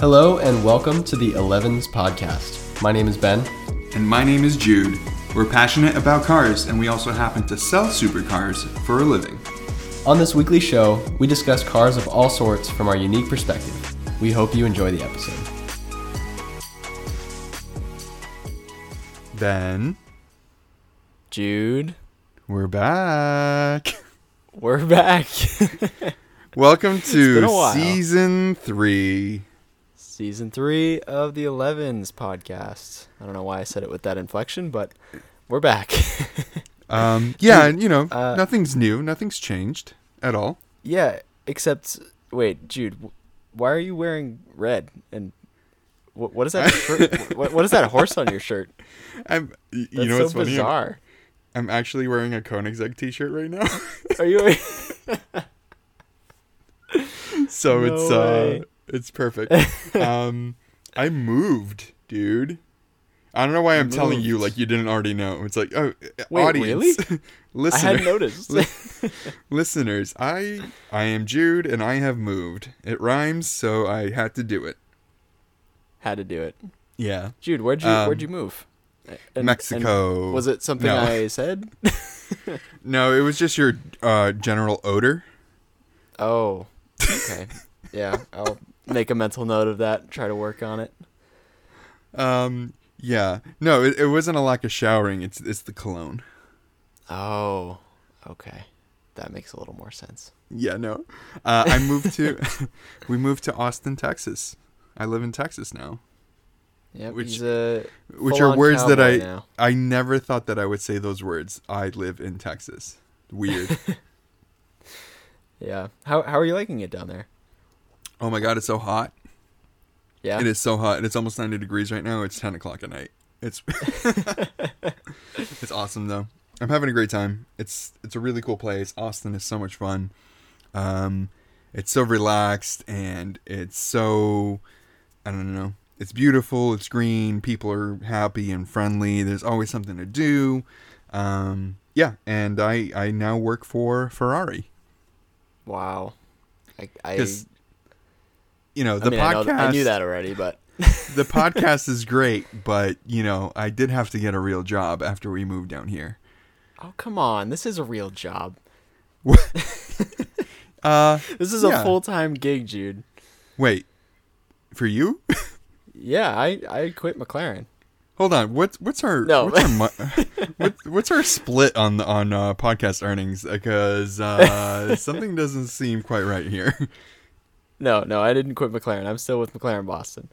Hello and welcome to the Elevens podcast. My name is Ben. And my name is Jude. We're passionate about cars, and we also happen to sell supercars for a living. On this weekly show, we discuss cars of all sorts from our unique perspective. We hope you enjoy the episode. Ben, Jude, we're back. we're back. Welcome been to while. season three. Season three of the Elevens podcast. I don't know why I said it with that inflection, but we're back. Um, yeah, and you know, uh, nothing's new, nothing's changed at all. yeah, except wait, Jude, why are you wearing red? And what, what is that shirt? what, what is that horse on your shirt? I'm, y- That's you know so what's funny? I'm, bizarre. I'm actually wearing a Koenigsegg t-shirt right now, Are you? so No it's way. It's perfect. um, I moved, dude. I don't know why I'm telling you like you didn't already know. It's like, oh, uh, Wait, audience, I hadn't noticed. Li- listeners, I I am Jude and I have moved. It rhymes, so I had to do it. Had to do it. Yeah, Jude, where'd you Um, where'd you move? And- and Mexico. was it something No. I said? No, it was just your uh, general odor. Oh, okay. yeah, I'll make a mental note of that. Try to work on it. Um, yeah, no, it, it wasn't a lack of showering. It's it's the cologne. Oh, okay. That makes a little more sense. Yeah, no. Uh, I moved to we moved to Austin, Texas. I live in Texas now, Yep, Which- which are words that I now. I never thought that I would say those words. I live in Texas. Weird. Yeah. How how are you liking it down there? Oh my god, it's so hot. Yeah. It is so hot. And It's almost 90 degrees right now. It's 10 o'clock at night. It's it's awesome though. I'm having a great time. It's it's a really cool place. Austin is so much fun. Um, it's so relaxed and it's so I don't know. It's beautiful. It's green. People are happy and friendly. There's always something to do. Um, yeah, and I I now work for Ferrari. Wow. I I, You know I the mean, I, podcast. know, I knew that already, but the podcast is great, but you know, I did have to get a real job after we moved down here. oh come on, this is a real job. Uh, This is Yeah. a full time gig, Jude. wait, for you? Yeah, I I quit McLaren. Hold on. What's what's our No. what's our mu- what, what's our split on the on uh, podcast earnings? Because uh, something doesn't seem quite right here. No, no, I didn't quit McLaren. I'm still with McLaren Boston.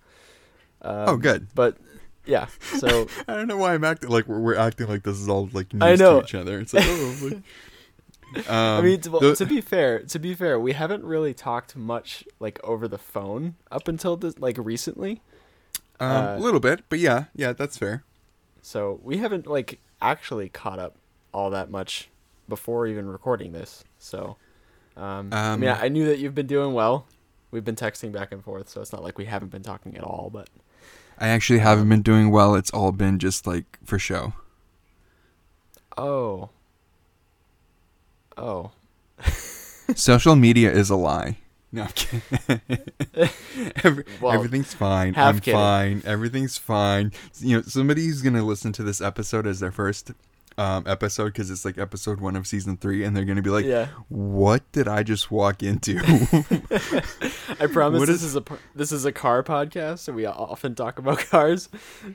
Um, Oh, good. But yeah, so I don't know why I'm acting like we're, we're acting like this is all like news I know. to each other. It's like, oh, like, I um, mean, to, the- to be fair, to be fair, we haven't really talked much like over the phone up until this, like recently. um, uh, a little bit, but yeah, yeah, that's fair. So we haven't like actually caught up all that much before even recording this. So, um, I mean, Um, I, I knew that you've been doing well. We've been texting back and forth, so it's not like we haven't been talking at all. But I actually haven't um, been doing well. It's all been just like for show. oh, oh, Social media is a lie. No, I'm kidding. Every, Well, everything's fine. I'm kidding. fine. Everything's fine. You know, somebody's gonna listen to this episode as their first um, episode because it's like episode one of season three, and they're gonna be like, yeah. "What did I just walk into?" I promise What this is- is a this is a car podcast, and we often talk about cars.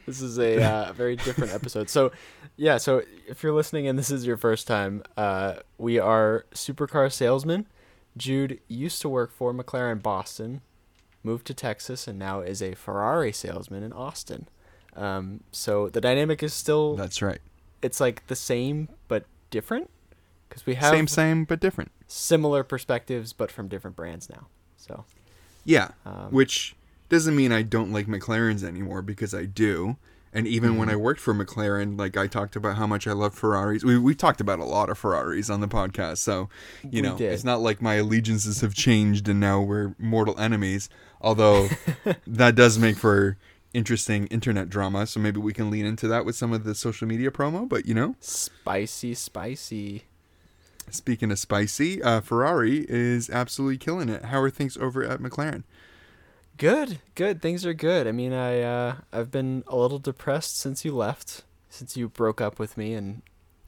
This is a uh, very different episode. So, yeah. So if you're listening and this is your first time, uh, we are supercar salesmen. Jude used to work for McLaren Boston, moved to Texas, and now is a Ferrari salesman in Austin. Um, so the dynamic is still That's right. It's like the same but different because we have Same, same, but different. similar perspectives but from different brands now. So Yeah, um, which doesn't mean I don't like McLarens anymore because I do. And even when I Mm-hmm. worked for McLaren, like I talked about how much I love Ferraris. We we talked about a lot of Ferraris on the podcast, so you We know did. it's not like my allegiances have changed and now we're mortal enemies. Although that does make for interesting internet drama, so maybe we can lean into that with some of the social media promo. But you know, Spicy, spicy. speaking of spicy, uh, Ferrari is absolutely killing it. How are things over at McLaren? Good, good. Things are good. I mean, I uh, I've been a little depressed since you left, since you broke up with me and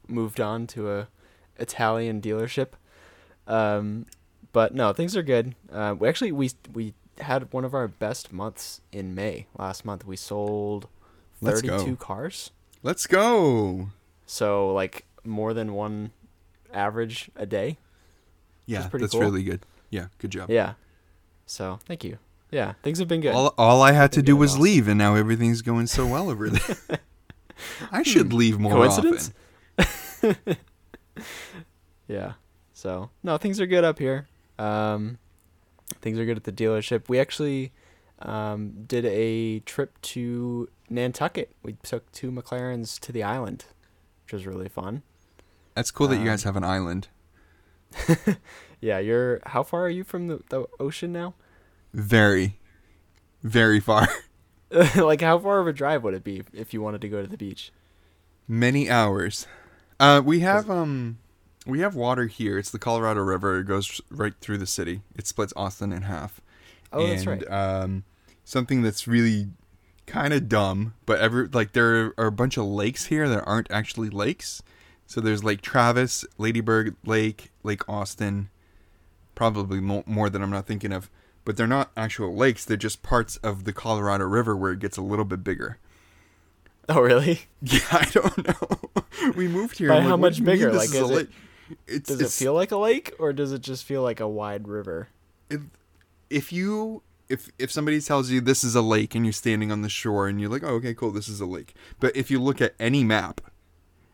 moved on to a Italian dealership. Um, but no, things are good. Uh, we actually we we had one of our best months in May last month. We sold Let's thirty-two cars, Let's go. so like more than one average a day. Yeah, pretty that's cool. really good. Yeah, good job. Yeah. So thank you. Yeah, things have been good. All, all I had to do was awesome. leave, and now everything's going so well over there. I should leave more Hmm. Coincidence? often. Yeah. So no, things are good up here. Um, things are good at the dealership. We actually um, did a trip to Nantucket. We took two McLarens to the island, which was really fun. That's cool that you Um, guys have an island. Yeah, you're. How far are you from the, the ocean now? Very, very far. like, how far of a drive would it be if you wanted to go to the beach? Many hours. Uh, we have um, we have water here. It's the Colorado River. It goes right through the city. It splits Austin in half. Oh, and, that's right. Um, something that's really kind of dumb, but every like there are a bunch of lakes here that aren't actually lakes. So there's Lake Travis, Ladybird Lake, Lake Austin, probably mo- more than I'm not thinking of. But they're not actual lakes. They're just parts of the Colorado River where it gets a little bit bigger. Oh, really? Yeah, I don't know. we moved here. By how like, much bigger? Like, is is it-? It's, Does it's- it feel like a lake, or does it just feel like a wide river? if if you if if somebody tells you this is a lake and you're standing on the shore and you're like, oh, okay, cool, this is a lake. But if you look at any map,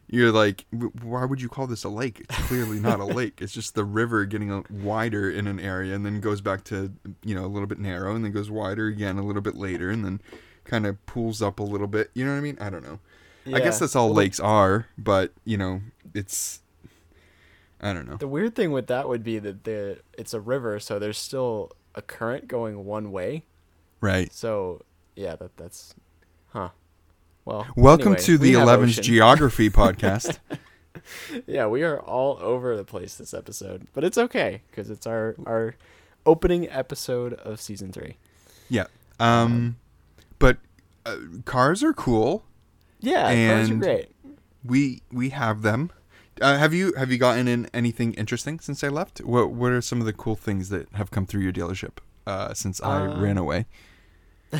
you're like, "W- why would you call this a lake? It's clearly not a lake. It's just the river getting wider in an area and then goes back to you know a little bit narrow and then goes wider again a little bit later and then kind of pools up a little bit. You know what I mean? I don't know. I guess that's all lakes are, but you know, it's I don't know. The weird thing with that would be that the it's a river, so there's still a current going one way. Right. So yeah, that that's, huh. Well, Welcome anyway, to the have 11's. Geography podcast. yeah, we are all over the place this episode, but it's okay because it's our our opening episode of season three. Yeah. Um, but uh, cars are cool. Yeah, cars are great. We we have them. Uh, have you have you gotten in anything interesting since I left? What what are some of the cool things that have come through your dealership uh, since I Uh, ran away?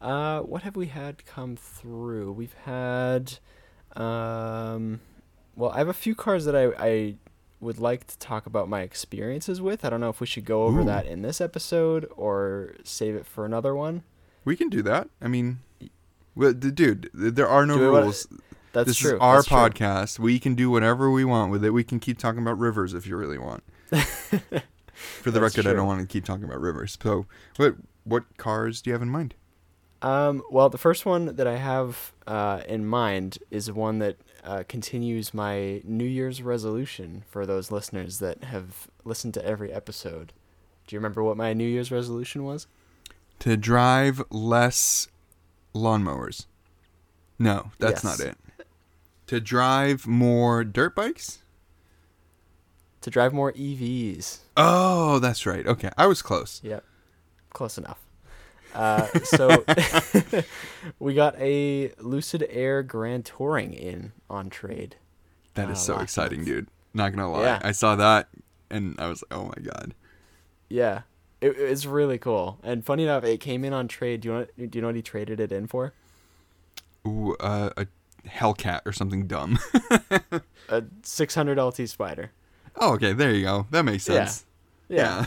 Uh, what have we had come through? We've had, um, well, I have a few cars that I, I would like to talk about my experiences with. I don't know if we should go over Ooh. that in this episode or save it for another one. We can do that. I mean, well, dude, there are no we wanna- rules. That's this true. is our that's true. podcast. We can do whatever we want with it. We can keep talking about rivers if you really want. For the That's record, I true. don't want to keep talking about rivers. So, what what cars do you have in mind? Um, well, the first one that I have uh, in mind is one that uh, continues my New Year's resolution for those listeners that have listened to every episode. Do you remember what my New Year's resolution was? To drive less lawnmowers. No, that's Yes. not it. To drive more dirt bikes? To drive more EVs. Oh, that's right. Okay, I was close. Yep, close enough. Uh, so we got a Lucid Air Grand Touring in on trade. That is Uh, so exciting, month. dude. Not gonna lie, Yeah. I saw that and I was like, oh my god. Yeah, it, it's really cool. And funny enough, it came in on trade. Do you want? Do you know what he traded it in for? Ooh, uh, a Hellcat or something dumb. A 600 LT Spider. oh, okay, there you go. That makes Yeah. sense. Yeah.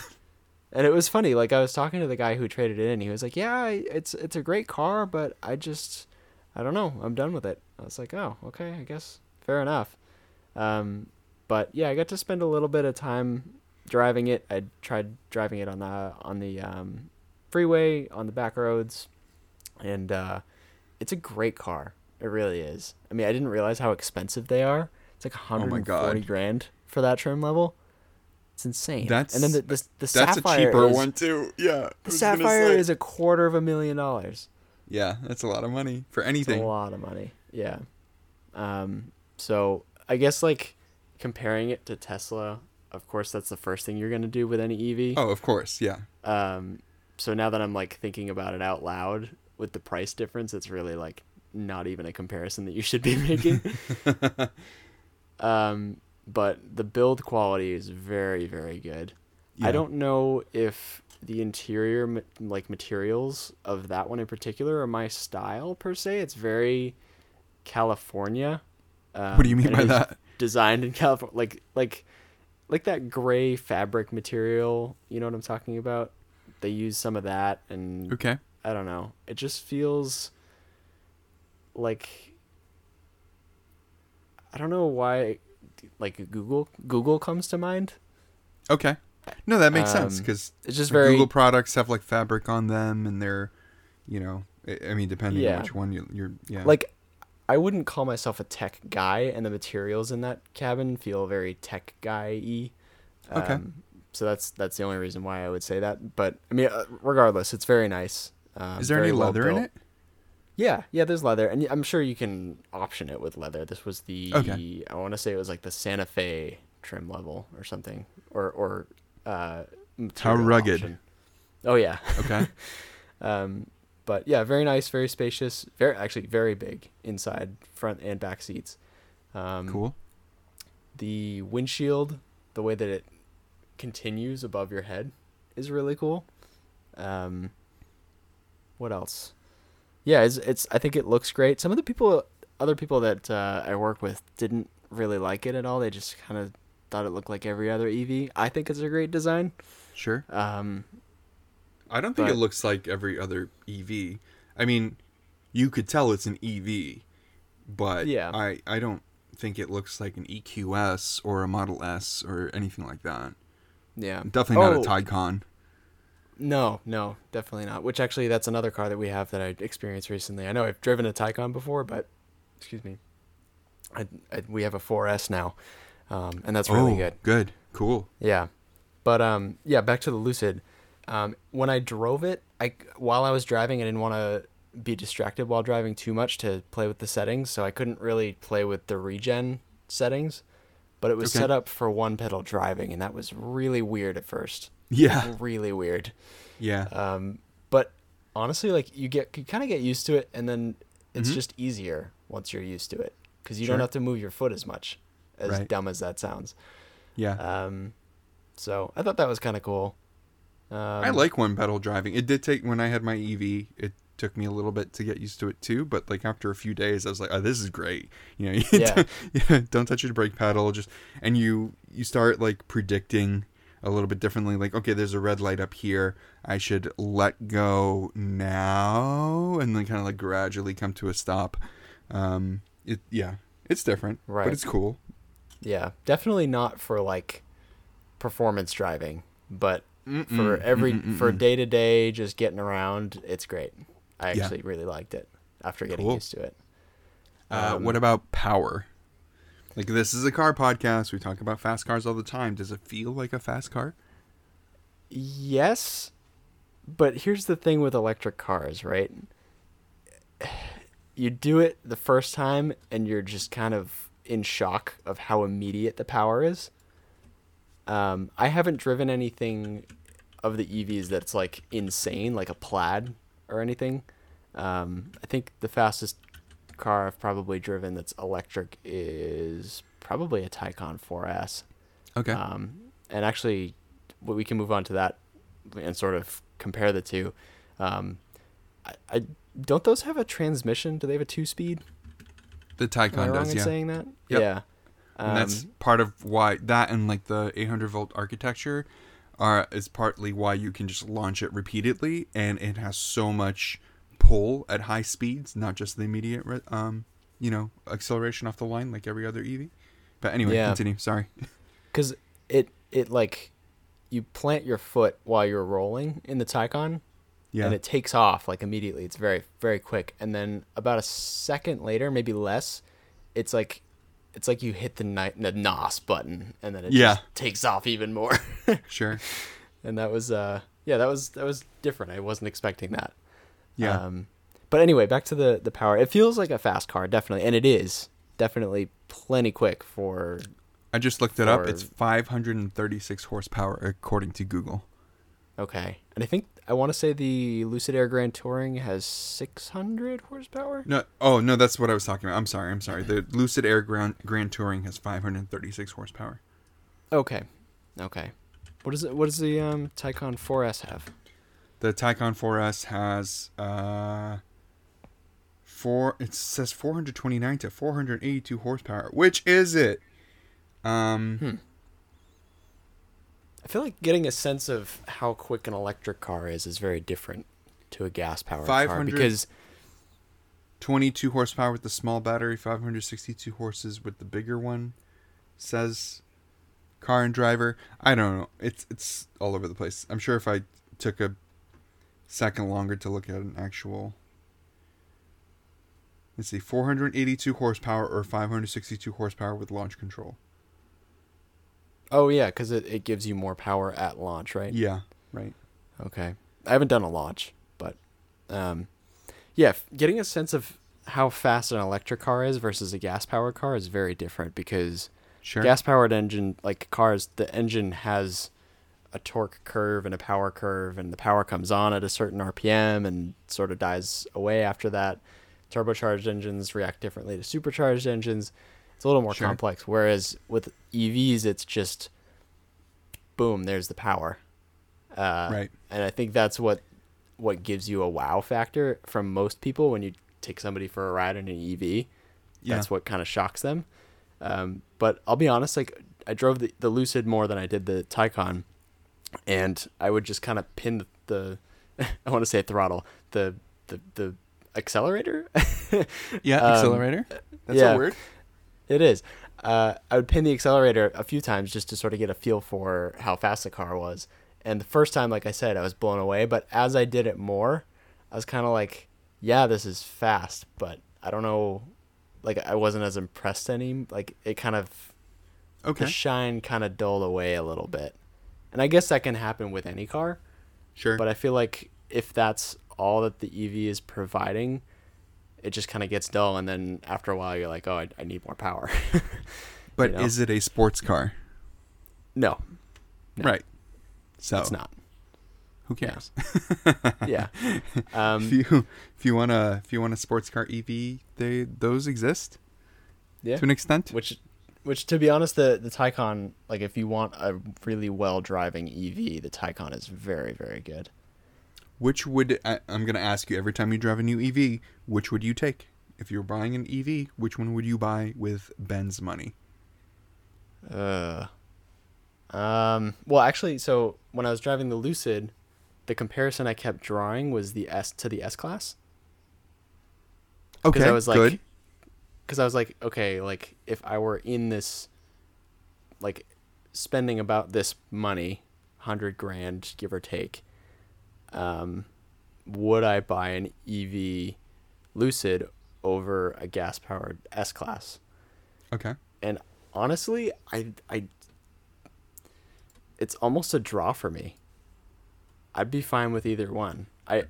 And it was funny. Like I was talking to the guy who traded it in. He was like, "Yeah, it's it's a great car, but I just, I don't know. I'm done with it." I was like, "Oh, okay. I guess fair enough." Um, but yeah, I got to spend a little bit of time driving it. I tried driving it on the on the um, freeway on the back roads, and uh, it's a great car. It really is. I mean, I didn't realize how expensive they are. It's like Oh 140 God. grand for that trim level. It's insane. That's- and then the the, the That's sapphire a cheaper is, one too. Yeah. The sapphire is a quarter of a million dollars. Yeah, that's a lot of money for It's a lot of money. Yeah. Um. So I guess like comparing it to Tesla, of course, that's the first thing you're gonna do with any EV. Oh, of course, yeah. Um. so now that I'm like thinking about it out loud with the price difference, it's really like not even a comparison that you should be making. um, but the build quality is very very good. Yeah. I don't know if the interior like materials of that one in particular are my style per se. It's very California. Um, What do you mean by that? Designed in California, like like like that gray fabric material. You know what I'm talking about? They use some of that, and Okay. I don't know. It just feels like I don't know why like Google Google comes to mind. Okay. No, that makes sense Um, because It's just very Google products have like fabric on them, and they're, you know, I- mean, depending Yeah. on which one you, you're, yeah. like I wouldn't call myself a tech guy, and the materials in that cabin feel very tech guy-y. Okay. Um, so that's that's the only reason why I would say that. But I mean, uh, regardless, it's very nice. Um, is there any leather in it? Yeah, yeah. There's leather, and I'm sure you can option it with leather. This was the Okay. I want to say it was like the Santa Fe trim level or something, or or uh, material rugged. option. Oh yeah. Okay. Um, but yeah, very nice, very spacious, very actually very big inside, front and back seats. Um, cool. The windshield, the way that it continues above your head, is really cool. Um, what else? Yeah, it's, it's I think it looks great. Some of the people, other people that uh, I work with, didn't really like it at all. They just kind of thought it looked like every other EV. I think it's a great design. Sure. Um, I don't think it looks like every other EV. I mean, you could tell it's an EV, but Yeah. I I don't think it looks like an EQS or a Model S or anything like that. yeah, Definitely not Oh, a Taycan. No, no, definitely not. Which actually, that's another car that we have that I experienced recently. I know I've driven a Taycan before, but excuse me, I, I we have a 4S now, um, and that's really oh, good. Good. Cool. Yeah, but um, yeah, back to the Lucid. Um, when I drove it, I while I was driving, I didn't want to be distracted while driving too much to play with the settings, so I couldn't really play with the regen settings. But it was Okay. set up for one pedal driving, and that was really weird at first. Yeah. Really weird. Yeah. Um, but honestly, like you get you kind of get used to it, and then it's Mhm. just easier once you're used to it because you Sure. don't have to move your foot as much. As Right. dumb as that sounds. yeah. Um, so I thought that was kind of cool. Um, I like one pedal driving. It did take when I had my EV. It took me a little bit to get used to it too. But like after a few days, I was like, "Oh, this is great." You know, you Yeah. don't, yeah, don't touch your brake pedal. Just and you you start like predicting a little bit differently. Like, okay, there's a red light up here. I should let go now, and then kind of like gradually come to a stop. Um, it yeah, it's different, Right. but it's cool. Yeah, definitely not for like performance driving, but for Mm-mm, every mm-mm, for day to day, just getting around, it's great. I Yeah. actually really liked it after getting Cool. used to it. Uh, Um, what about power? Like this is a car podcast. We talk about fast cars all the time. Does it feel like a fast car? Yes, but here's the thing with electric cars, right? You do it the first time and you're just kind of in shock of how immediate the power is. Um, I haven't driven anything of the EVs that's like insane, like a plaid or anything. Um, I think the fastest car I've probably driven that's electric is probably a Taycan 4S. Okay. Um, and actually, we can move on to that and sort of compare the two. Um, I, I don't those have a transmission? Do they have a two-speed? the Am I Taycan wrong does, in yeah. saying that? Yep. Yeah. and that's Um, part of why that and like the 800 volt architecture are is partly why you can just launch it repeatedly, and it has so much pull at high speeds, not just the immediate um you know acceleration off the line like every other EV. But anyway, Yeah. continue. Sorry. because it it like you plant your foot while you're rolling in the Taycan, Yeah. and it takes off like immediately. It's very very quick, and then about a second later, maybe less, it's like it's like you hit the ni- the NOS button, and then it Yeah. just takes off even more. sure. and that was uh yeah that was that was different. I wasn't expecting that. Yeah. Um, but anyway, back to the the power. It feels like a fast car, definitely, and it is definitely plenty quick for I just looked it up. It's 536 horsepower according to Google. Okay. And I think I want to say the Lucid Air Grand Touring has 600 horsepower. No, oh no, that's what I was talking about. I'm sorry, I'm sorry. The Lucid Air Grand, Grand Touring has 536 horsepower. Okay. Okay. What is it? What does the um, Taycan 4S have? The Taycan 4S has uh four. It says 429 to 482 horsepower. Which is it? Um, Hmm. I feel like getting a sense of how quick an electric car is is very different to a gas powered car because 22 horsepower with the small battery, 562 horses with the bigger one. Says car and driver. I don't know. It's it's all over the place. I'm sure if I took a second longer to look at an actual Let's see, 482 horsepower or 562 horsepower with launch control. oh yeah, because it, it gives you more power at launch, right? Yeah, right. Okay. I haven't done a launch, but um, yeah, getting a sense of how fast an electric car is versus a gas powered car is very different because Sure. gas powered engine like cars the engine has a torque curve and a power curve and the power comes on at a certain rpm and sort of dies away after that turbocharged engines react differently to supercharged engines it's a little more Sure. complex whereas with evs it's just boom there's the power uh, Right. and i think that's what what gives you a wow factor from most people when you take somebody for a ride in an ev Yeah. that's what kind of shocks them. Um, but I'll be honest, like I drove the, the Lucid more than I did the Taycan, and I would just kind of pin the, the I want to say throttle, the the the accelerator. Yeah, Um, accelerator. That's yeah. a word. it is. Uh, I would pin the accelerator a few times just to sort of get a feel for how fast the car was. And the first time, like I said, I was blown away. But as I did it more, I was kind of like, yeah, this is fast, but I don't know. Like I wasn't as impressed any. Like it kind of Okay. the shine kind of dulled away a little bit. And I guess that can happen with any car, Sure. but I feel like if that's all that the EV is providing, it just kind of gets dull. And then after a while, you're like, oh, I, I need more power. but you know? is it a sports car? no, No. Right. So it's not. who cares? Yeah. Um, if you if you want a if you want a sports car EV, they those exist yeah. to an extent. Which, which to be honest, the the Taycan, like if you want a really well driving EV, the Taycan is very very good. Which would I, I'm going to ask you every time you drive a new EV, which would you take? If you're buying an EV, which one would you buy with Ben's money? Uh, um. Well, actually, so when I was driving the Lucid, the comparison I kept drawing was the S to the S class. Okay, I was like, good. Because I was like, okay, like if I were in this, like, spending about this money, hundred grand, give or take, um, would I buy an EV Lucid over a gas powered S class? Okay. and honestly i i it's almost a draw for me i'd be fine with either one i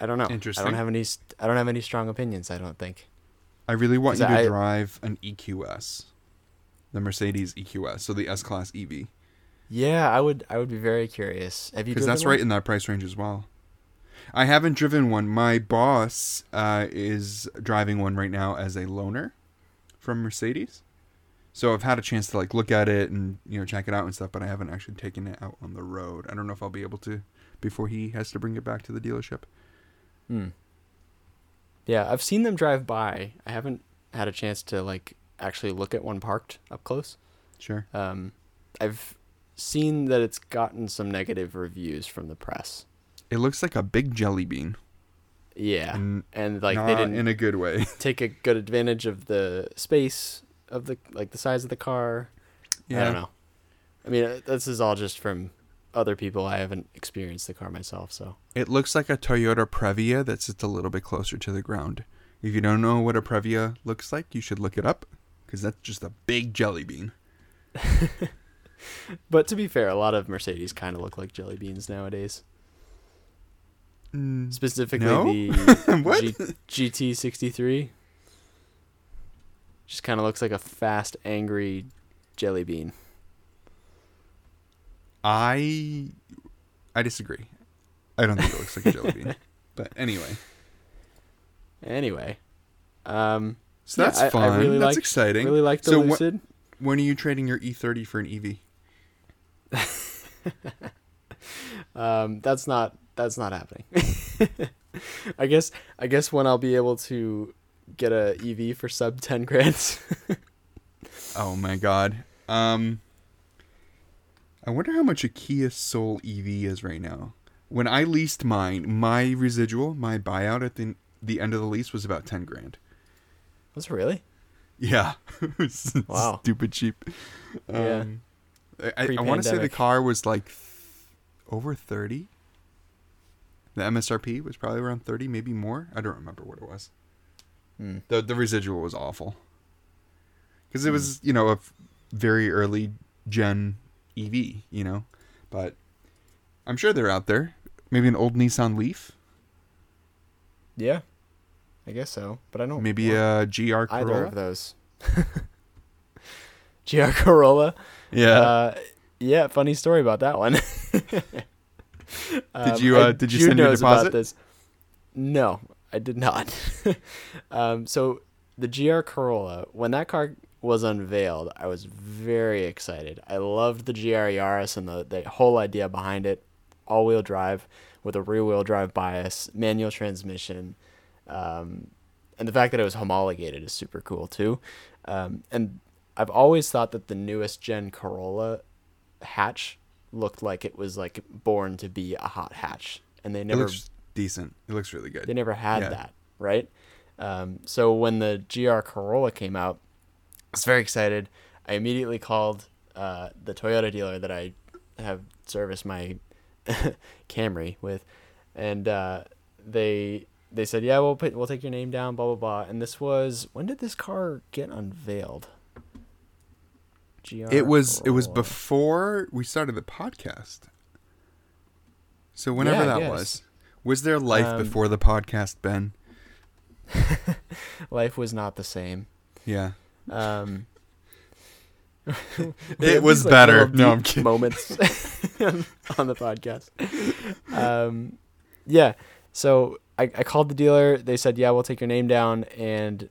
i don't know Interesting. i don't have any i don't have any strong opinions i don't think I really want you to I- drive an EQS, the Mercedes EQS, so the S Class EV, yeah i would i would be very curious have you because that's one? right in that price range as well. I haven't driven one. My boss uh, is driving one right now as a loaner from Mercedes. So I've had a chance to like look at it and you know check it out and stuff, but I haven't actually taken it out on the road. I don't know if I'll be able to before he has to bring it back to the dealership. Hmm. yeah i've seen them drive by i haven't had a chance to like actually look at one parked up close Sure. um i've seen that it's gotten some negative reviews from the press It looks like a big jelly bean. Yeah, and and like they didn't in a good way. take a good advantage of the space of the like the size of the car. Yeah. I don't know. I mean, uh, this is all just from other people. I haven't experienced the car myself, so It looks like a Toyota Previa that sits a little bit closer to the ground. If you don't know what a Previa looks like, you should look it up because that's just a big jelly bean. But to be fair, a lot of Mercedes kind of look like jelly beans nowadays. Mm, Specifically No? the? G- GT63. Just kind of looks like a fast, angry jelly bean. I I disagree. I don't think it looks like a jelly bean. But anyway, Anyway, um, so Yeah, that's I- I fun. really that's like- exciting. really like the So wh- when are you trading your E30 for an E EV? Um, that's not that's not happening. I guess I guess when I'll be able to get a EV for sub ten grand. Oh my god. Um I wonder how much a Kia Soul EV is right now. When I leased mine, my residual, my buyout at the the end of the lease was about 10 grand. Was it really? Yeah. Wow. Stupid cheap. Yeah. Um, I, I want to say the car was like th- over 30. The MSRP was probably around 30, maybe more. I don't remember what it was. Hmm. The the residual was awful. Cuz it Hmm. was, you know, a f- very early gen EV, you know. But I'm sure they're out there. Maybe an old Nissan Leaf, Yeah, I guess so. But I don't. maybe a GR either Corolla. of those. GR Corolla. Yeah. Uh, yeah. Funny story about that one. Did you, uh, did you send your deposit? This. No, I did not. um, so the GR Corolla, when that car was unveiled, I was very excited. I loved the GR Yaris and the, the whole idea behind it. All-wheel drive with a rear-wheel drive bias, manual transmission, um, and the fact that it was homologated is super cool too. Um, and I've always thought that the newest gen Corolla hatch looked like it was like born to be a hot hatch, and they it never looks decent. It looks really good. they never had Yeah. that, right? Um, so when the GR Corolla came out, was very excited. I immediately called uh, the Toyota dealer that I have serviced my Camry with, and uh, they they said, "Yeah, we'll put we'll take your name down." Blah blah blah. And this was when did this car get unveiled? GR It was it was before we started the podcast. So whenever Yeah, that was. Was there life Um, before the podcast, Ben? Life was not the same. Yeah. Um, It was like, better. No, I'm kidding. Moments on the podcast. Um, yeah. So I, I called the dealer. They said, "Yeah, we'll take your name down." And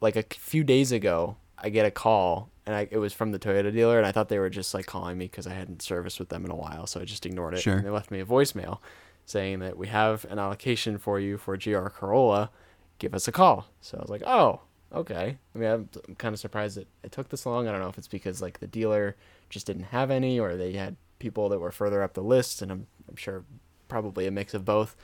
like a few days ago, I get a call, and I, it was from the Toyota dealer, and I thought they were just like calling me because I hadn't serviced with them in a while, so I just ignored it. Sure. And they left me a voicemail saying that we have an allocation for you for GR Corolla. Give us a call. So I was like, "Oh, okay." I mean, I'm, I'm kind of surprised that it took this long. I don't know if it's because like the dealer just didn't have any, or they had people that were further up the list, and I'm I'm sure probably a mix of both.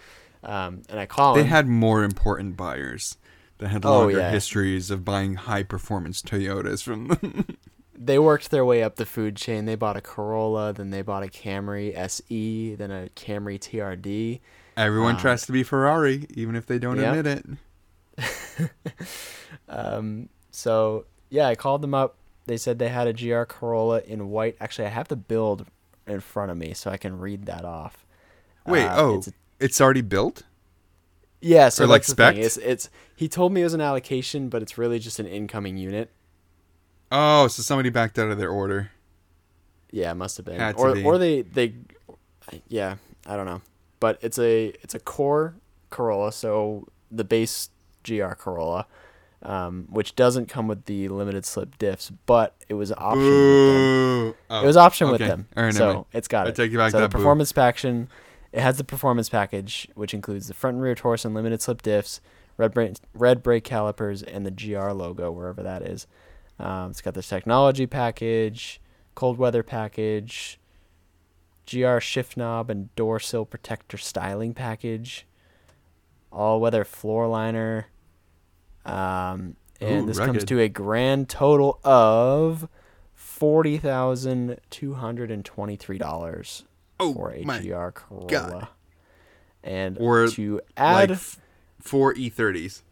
Um, and I call They him. had more important buyers that had Oh, longer yeah. histories of buying high performance Toyotas from them. they worked their way up the food chain. They bought a Corolla, then they bought a Camry SE, then a Camry TRD. Everyone Um, tries to be Ferrari, even if they don't yeah. admit it. Um, so yeah, I called them up. They said they had a GR Corolla in white. Actually, I have the build in front of me, so I can read that off. Wait, Uh, oh, it's it's, already built? yeah. So or, like, spec'd? It's, it's he told me it was an allocation, but it's really just an incoming unit. Oh, so somebody backed out of their order. Yeah, it must have been. Had or be. or they they yeah, I don't know. But it's a it's a core Corolla, so the base GR Corolla, um, which doesn't come with the limited slip diffs, but it was option with them. Oh, it was option with them. Right, so it's got I it. take you back so that the boo. performance package it has the performance package, which includes the front and rear and limited slip diffs, red brake, red brake calipers, and the GR logo wherever that is. Um, it's got the technology package, cold weather package, GR shift knob and door sill protector styling package, all weather floor liner. Um, and Ooh, this comes to a grand total of forty thousand two hundred and twenty-three dollars Oh, for a GR Corolla. God. And Or, to like add, f- four E30s.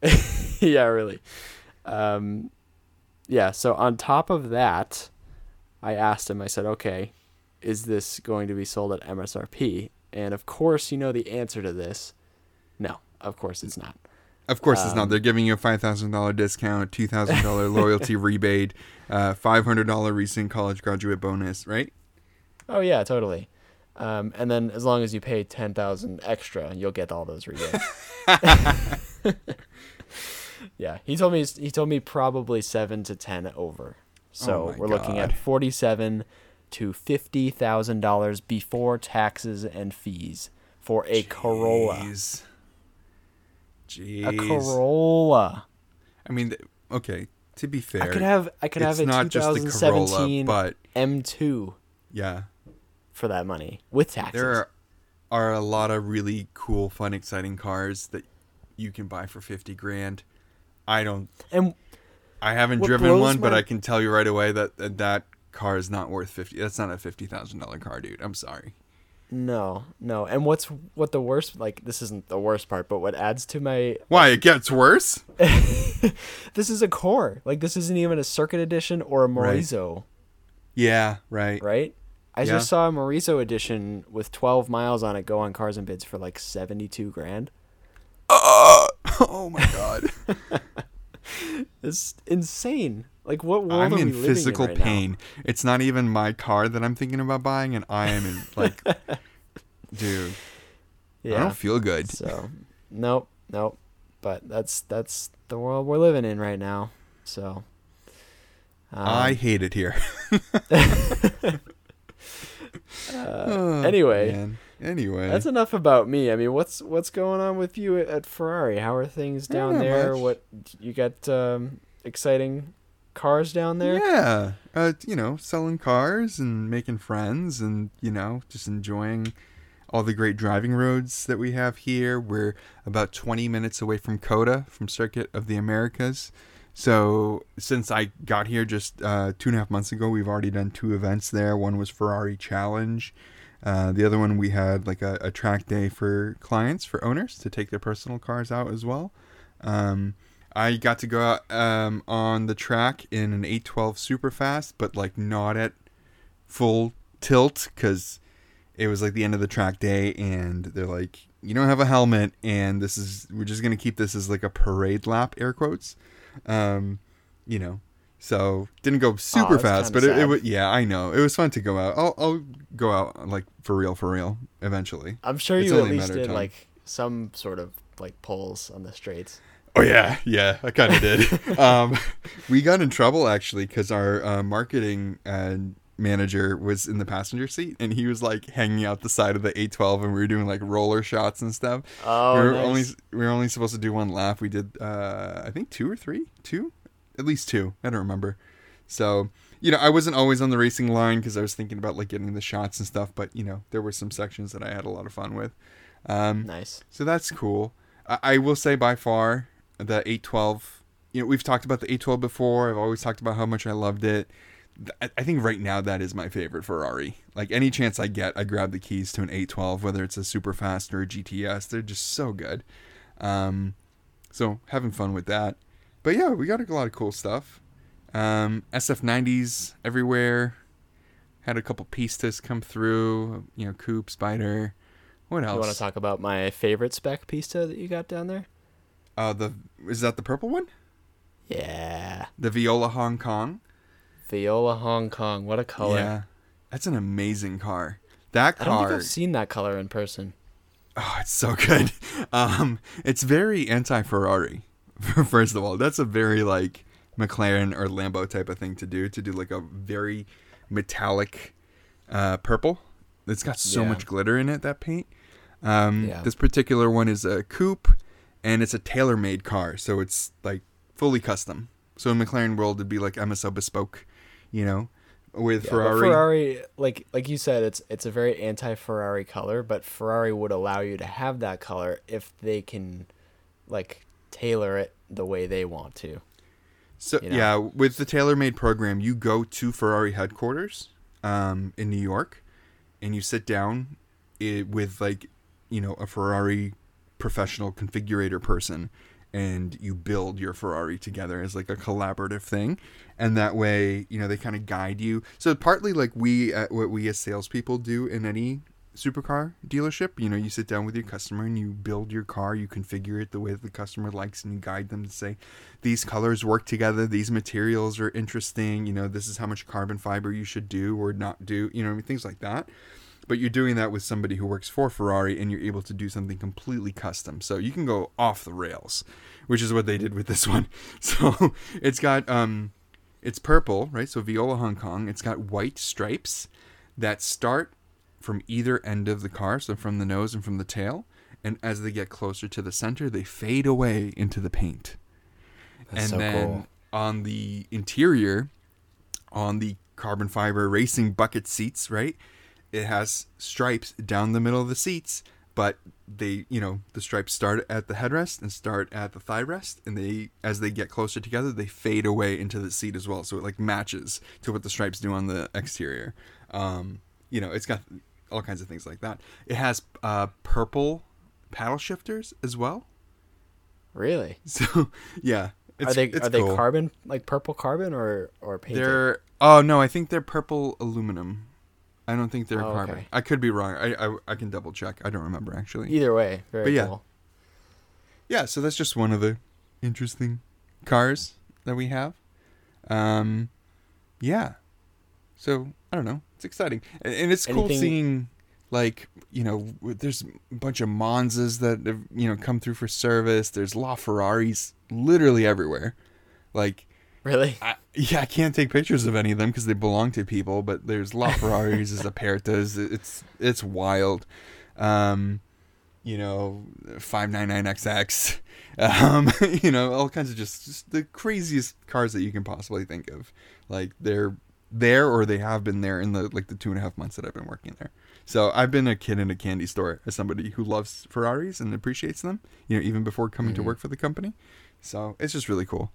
yeah, really. Um, yeah. So on top of that, I asked him. I said, "Okay, is this going to be sold at MSRP?" And of course, you know the answer to this. No, of course it's not. Of course, it's not. Um, They're giving you a five thousand dollar discount, two thousand dollar loyalty rebate, uh, five hundred dollar recent college graduate bonus, right? Oh yeah, totally. Um, and then as long as you pay ten thousand extra, you'll get all those rebates. yeah, he told me he told me probably seven to ten over. So Oh we're looking at God. forty-seven to fifty thousand dollars before taxes and fees for a Corolla. Jeez. A Corolla. I mean, okay. To be fair, I could have I could have a not just the Corolla, 2017 but M2 yeah, for that money with taxes. there are, are a lot of really cool, fun, exciting cars that you can buy for fifty grand. I don't. and I haven't driven one, but I can tell you right away that that, that car is not worth fifty. That's not a fifty thousand dollar car, dude. I'm sorry. No, no. And what's what the worst like this isn't the worst part, but what adds to my Why it gets worse? this is a core. Like this isn't even a circuit edition or a Right. Morizo, Yeah, right. right? I Yeah. just saw a Morizo edition with 12 miles on it go on Cars and Bids for like 72 grand. Uh, oh my god. It's insane. Like what world I'm are we in physical in right now? pain. It's not even my car that I'm thinking about buying, and I am in like, dude, yeah. I don't feel good. So, nope, nope. But that's that's the world we're living in right now. So, um, I hate it here. Oh, anyway, man. anyway, that's enough about me. I mean, what's what's going on with you at, at Ferrari? How are things down there? much. What you got? Um, exciting cars down there? Yeah, uh, you know, selling cars and making friends, and you know, just enjoying all the great driving roads that we have here. We're about 20 minutes away from COTA, from Circuit of the Americas. So since I got here just uh, two and a half months ago, we've already done two events there. One was Ferrari Challenge. Uh, the other one we had like a, a track day for clients, for owners to take their personal cars out as well. Um, I got to go out um, on the track in an 812 super fast, but like not at full tilt because it was like the end of the track day, and they're like, "You don't have a helmet, and this is we're just gonna keep this as like a parade lap," air quotes. Um, you know, so didn't go super fast, but it, it was yeah, I know it was fun to go out. I'll I'll go out like for real, for real, eventually. I'm sure It's you at least did like some sort of like polls on the straights. Oh yeah, yeah, I kind of did. um, we got in trouble actually because our uh, marketing uh, manager was in the passenger seat and he was like hanging out the side of the 812 and we were doing like roller shots and stuff. Oh, we were nice. only we were only supposed to do one lap. We did uh, I think two or three, two, at least two. I don't remember. So you know, I wasn't always on the racing line because I was thinking about like getting the shots and stuff. But you know, there were some sections that I had a lot of fun with. Um, nice. so that's cool. I, I will say by far the 812. You know, we've talked about the 812 before. I've always talked about how much I loved it. I, think right now that is my favorite Ferrari. Like any chance I get, I grab the keys to an 812, whether it's a super fast or a GTS. They're just so good. Um, so having fun with that. But yeah, we got a lot of cool stuff. Um, SF90s everywhere. Had a couple Pistas come through. You know, Coupe, Spider. What else? You want to talk about my favorite spec Pista that you got down there? Uh, the is that the purple one? Yeah. The Viola Hong Kong. Viola Hong Kong. What a color. Yeah, that's an amazing car. That I don't think car, I've seen that color in person. oh, it's so good. Um, it's very anti-Ferrari. First of all, that's a very like McLaren or Lambo type of thing to do. To do like a very metallic uh, purple. It's got so Yeah. much glitter in it. That paint. Um, Yeah. This particular one is a coupe, and it's a tailor-made car, so it's like fully custom. So in McLaren world, it'd be like MSO bespoke, you know, with Yeah, Ferrari. Ferrari, like like you said, it's it's a very anti-Ferrari color, but Ferrari would allow you to have that color if they can, like, tailor it the way they want to. So you know? yeah, with the tailor-made program, you go to Ferrari headquarters um, in New York, and you sit down i with like you know a Ferrari professional configurator person, and you build your Ferrari together as like a collaborative thing, and that way you know they kind of guide you. So partly like we uh, what we as salespeople do in any supercar dealership. You know, you sit down with your customer and you build your car, you configure it the way that the customer likes, and you guide them to say, these colors work together, these materials are interesting, you know, this is how much carbon fiber you should do or not do, you know, things like that. But you're doing that with somebody who works for Ferrari and you're able to do something completely custom. So you can go off the rails, which is what they did with this one. So it's got um it's purple, right? So Viola Hong Kong. It's got white stripes that start from either end of the car, so from the nose and from the tail. And as they get closer to the center, they fade away into the paint. That's and so then cool. on the interior, on the carbon fiber racing bucket seats, right? It has stripes down the middle of the seats, but they, you know, the stripes start at the headrest and start at the thigh rest, and they, as they get closer together, they fade away into the seat as well. So it like matches to what the stripes do on the exterior. Um, you know, it's got all kinds of things like that. It has uh, purple paddle shifters as well. Really? So yeah, it's, are they are they cool. carbon like purple carbon or or painted? They're oh no, I think they're purple aluminum. I don't think they're Oh, carbon. okay. I could be wrong. I, I I can double check. I don't remember actually. Either way, very But yeah. cool. Yeah, so that's just one of the interesting cars that we have. Um, yeah. So I don't know. It's exciting, and, and it's cool seeing like you know there's a bunch of Monzas that have you know come through for service. There's LaFerraris literally everywhere. Like Really? I, yeah, I can't take pictures of any of them because they belong to people. But there's La Ferraris, there's Apertas. It's it's wild. Um, you know, 599XX. Um, you know, all kinds of just, just the craziest cars that you can possibly think of. Like they're there or they have been there in the like the two and a half months that I've been working there. So I've been a kid in a candy store as somebody who loves Ferraris and appreciates them. You know, even before coming to Mhm. work for the company. So it's just really cool.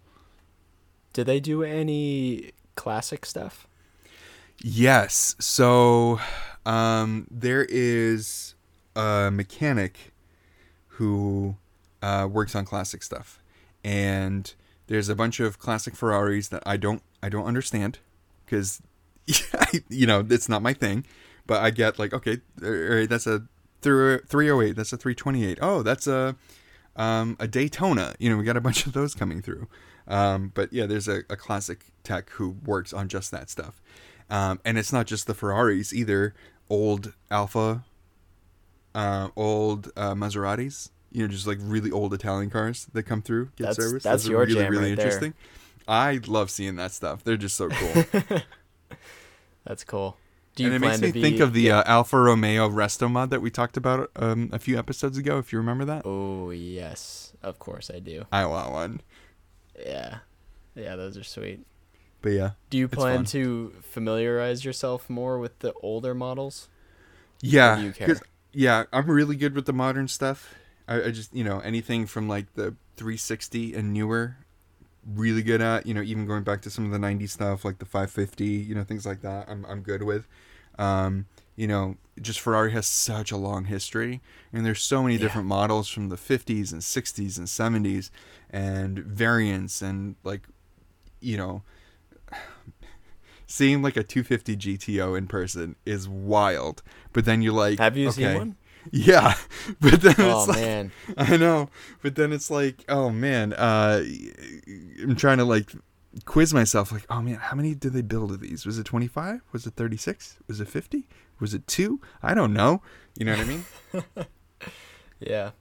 Did they do any classic stuff? Yes. So um, there is a mechanic who uh, works on classic stuff, and there's a bunch of classic Ferraris that I don't I don't understand because you know it's not my thing. But I get like okay, that's a 308, That's a three twenty eight. Oh, that's a um, a Daytona. You know, we got a bunch of those coming through. Um, but yeah, there's a, a classic tech who works on just that stuff. Um, and it's not just the Ferraris either. Old Alfa, uh, old uh, Maseratis. You know, just like really old Italian cars that come through get That's- service. that's are your really jam really right there. interesting. I love seeing that stuff. They're just so cool. That's cool. Do you and it plan makes me be? think of the uh, Alfa Romeo Resto mod that we talked about um, a few episodes ago. If you remember that, Oh yes, of course I do. I want one. Yeah, yeah, those are sweet. But yeah, Do you plan to familiarize yourself more with the older models? Yeah, do you care? yeah, I'm really good with the modern stuff. I, I just you know anything from like the 360 and newer, really good at. You know, even going back to some of the 90s stuff like the 550, you know, things like that. I'm I'm good with. Um, you know, just Ferrari has such a long history, and there's so many Yeah. different models from the 50s and 60s and 70s, and variants and like, you know. Seeing like a 250 GTO in person is wild, but then you're like, Have you okay. seen one? Yeah, but then Oh it's like, man, I know, but then it's like, oh man, uh, I'm trying to like quiz myself, like, oh man, how many did they build of these? Was it 25? Was it 36? Was it 50? Was it two? I don't know. You know what I mean? yeah.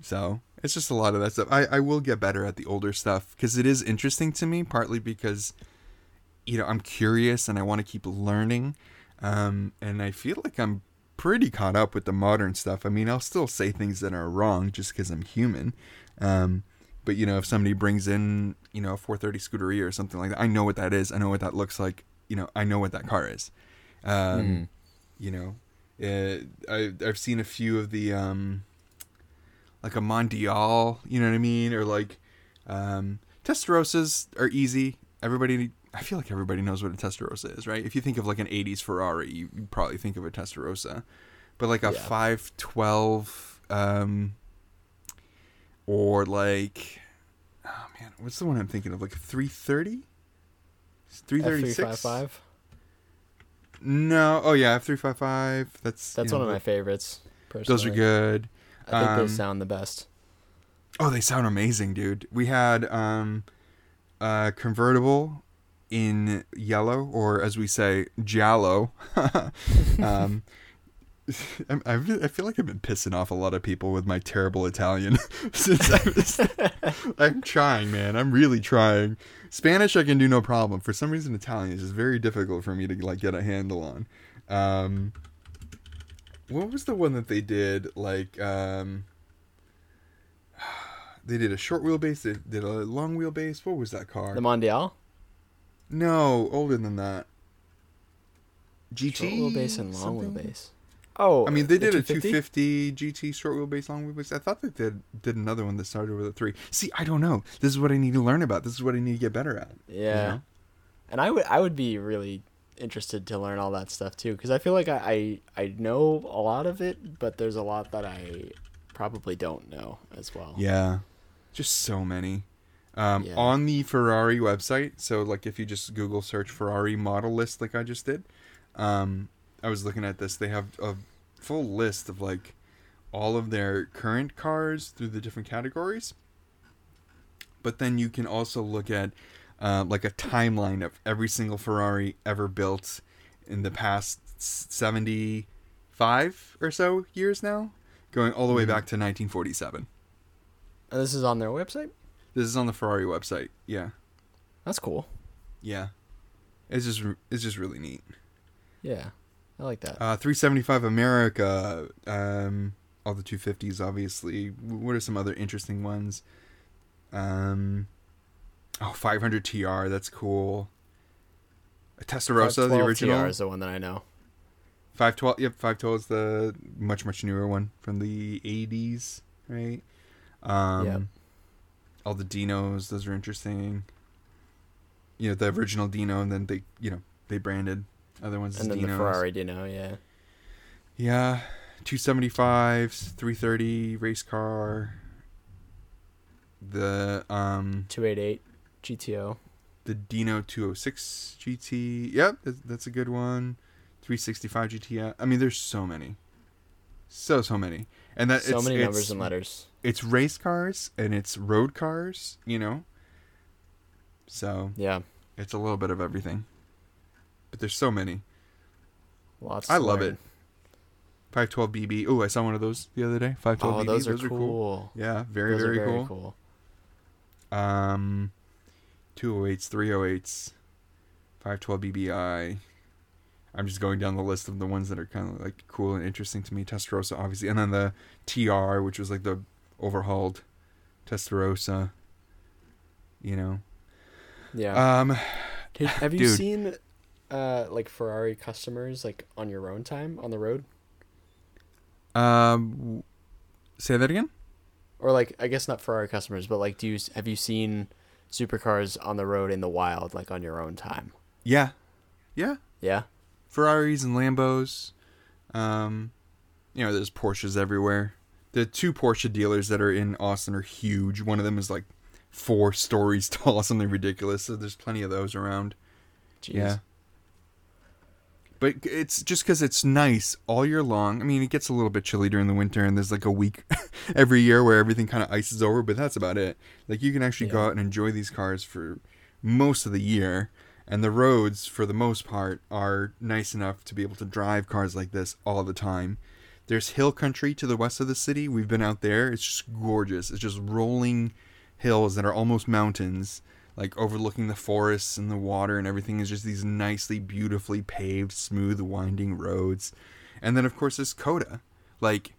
So it's just a lot of that stuff. I, I will get better at the older stuff because it is interesting to me, partly because, you know, I'm curious and I want to keep learning. Um, and I feel like I'm pretty caught up with the modern stuff. I mean, I'll still say things that are wrong just because I'm human. Um, but, you know, if somebody brings in, you know, a 430 Scuderia or something like that, I know what that is. I know what that looks like. You know, I know what that car is. Um, Mhm. You know? Uh, I, i've seen a few of the um like a mondial you know what i mean? Or like um testarossas are easy. Everybody i feel like everybody knows what a testarossa is right? If you think of like an 80s ferrari you, probably think of a testarossa. But like a Yeah. 512 um or like oh man what's the one i'm thinking of? Like a 330 F 336 three five five. No. Oh yeah, F three five five. That's That's one know, of my favorites. Personally. Those are good. I think Um, they sound the best. Oh, they sound amazing, dude. We had um, a convertible in yellow, or as we say, giallo. um, I'm, I feel- I feel like I've been pissing off a lot of people with my terrible Italian since I was. I'm trying, man. I'm really trying. Spanish I can do no problem. For some reason, Italian is just very difficult for me to like get a handle on. Um, what was the one that they did? Like, um, they did a short wheelbase. They did a long wheelbase. What was that car? The Mondial? no, older than that. GT. Short wheelbase and long something? wheelbase. Oh, I mean, they the did a 250? 250 GT short wheelbase, long wheelbase. I thought they did did another one that started with a three. See, I don't know. This is what I need to learn about. This is what I need to get better at. you Yeah. know? And I would I would be really interested to learn all that stuff too because I feel like I, I I know a lot of it, but there's a lot that I probably don't know as well. Yeah, just so many. Um, Yeah. On the Ferrari website, so like if you just Google search Ferrari model list, like I just did, um, I was looking at this. They have a full list of like all of their current cars through the different categories. But then you can also look at uh, like a timeline of every single Ferrari ever built in the past seventy-five or so years now, going all the way Mhm. back to 1947. And this is on their website. This is on the Ferrari website. Yeah, That's cool. yeah. It's just it's just really neat. Yeah, I like that. Uh, 375 America. Um, all the 250s, obviously. What are some other interesting ones? Um, oh, 500 TR. That's cool. A Testarossa, the 512 original. TR is the one that I know. 512. Yep, 512 is the much much newer one from the 80s, right? Um, Yep. All the Dinos, those are interesting. You know, the original Dino, and then they, you know, they branded other ones And then the Ferrari Dino, yeah. Yeah, 275s, 330 race car. The um 288 GTO. the Dino 206 GT. Yep, that's, that's a good one. 365 GT. I mean, there's so many, so so many, and that So it's, many it's, numbers and letters. It's race cars and it's road cars, you know. So Yeah, it's a little bit of everything, but there's so many. lots. I love learn. it. 512 BB. Oh, I saw one of those the other day. 512 Oh, BB. those are, cool. Yeah, very Those very, very cool. cool. Um, 208s, 308s, 512 BBI. I'm just going down the list of the ones that are kind of like cool and interesting to me. Testarossa, obviously, and then the TR, which was like the overhauled Testarossa. You know. Yeah. Um, have you dude. seen uh like Ferrari customers like on your own time on the road? um, say that again. Or like I guess not Ferrari customers, but like do you have you seen supercars on the road in the wild like on your own time? Yeah, yeah. Yeah. Ferraris and Lambos. Um, you know, there's Porsches everywhere. The two Porsche dealers that are in Austin are huge. One of them is like four stories tall, something ridiculous. So there's plenty of those around. Jeez. Yeah. But it's just because it's nice all year long. I mean, it gets a little bit chilly during the winter, and there's like a week every year where everything kind of ices over, but that's about it. Like, you can actually go out and enjoy these cars for most of the year, and the roads, for the most part, are nice enough to be able to drive cars like this all the time. There's hill country to the west of the city. We've been out there. It's just gorgeous. It's just rolling hills that are almost mountains like overlooking the forests and the water and everything is just these nicely beautifully paved smooth winding roads. And then of course there's COTA. Like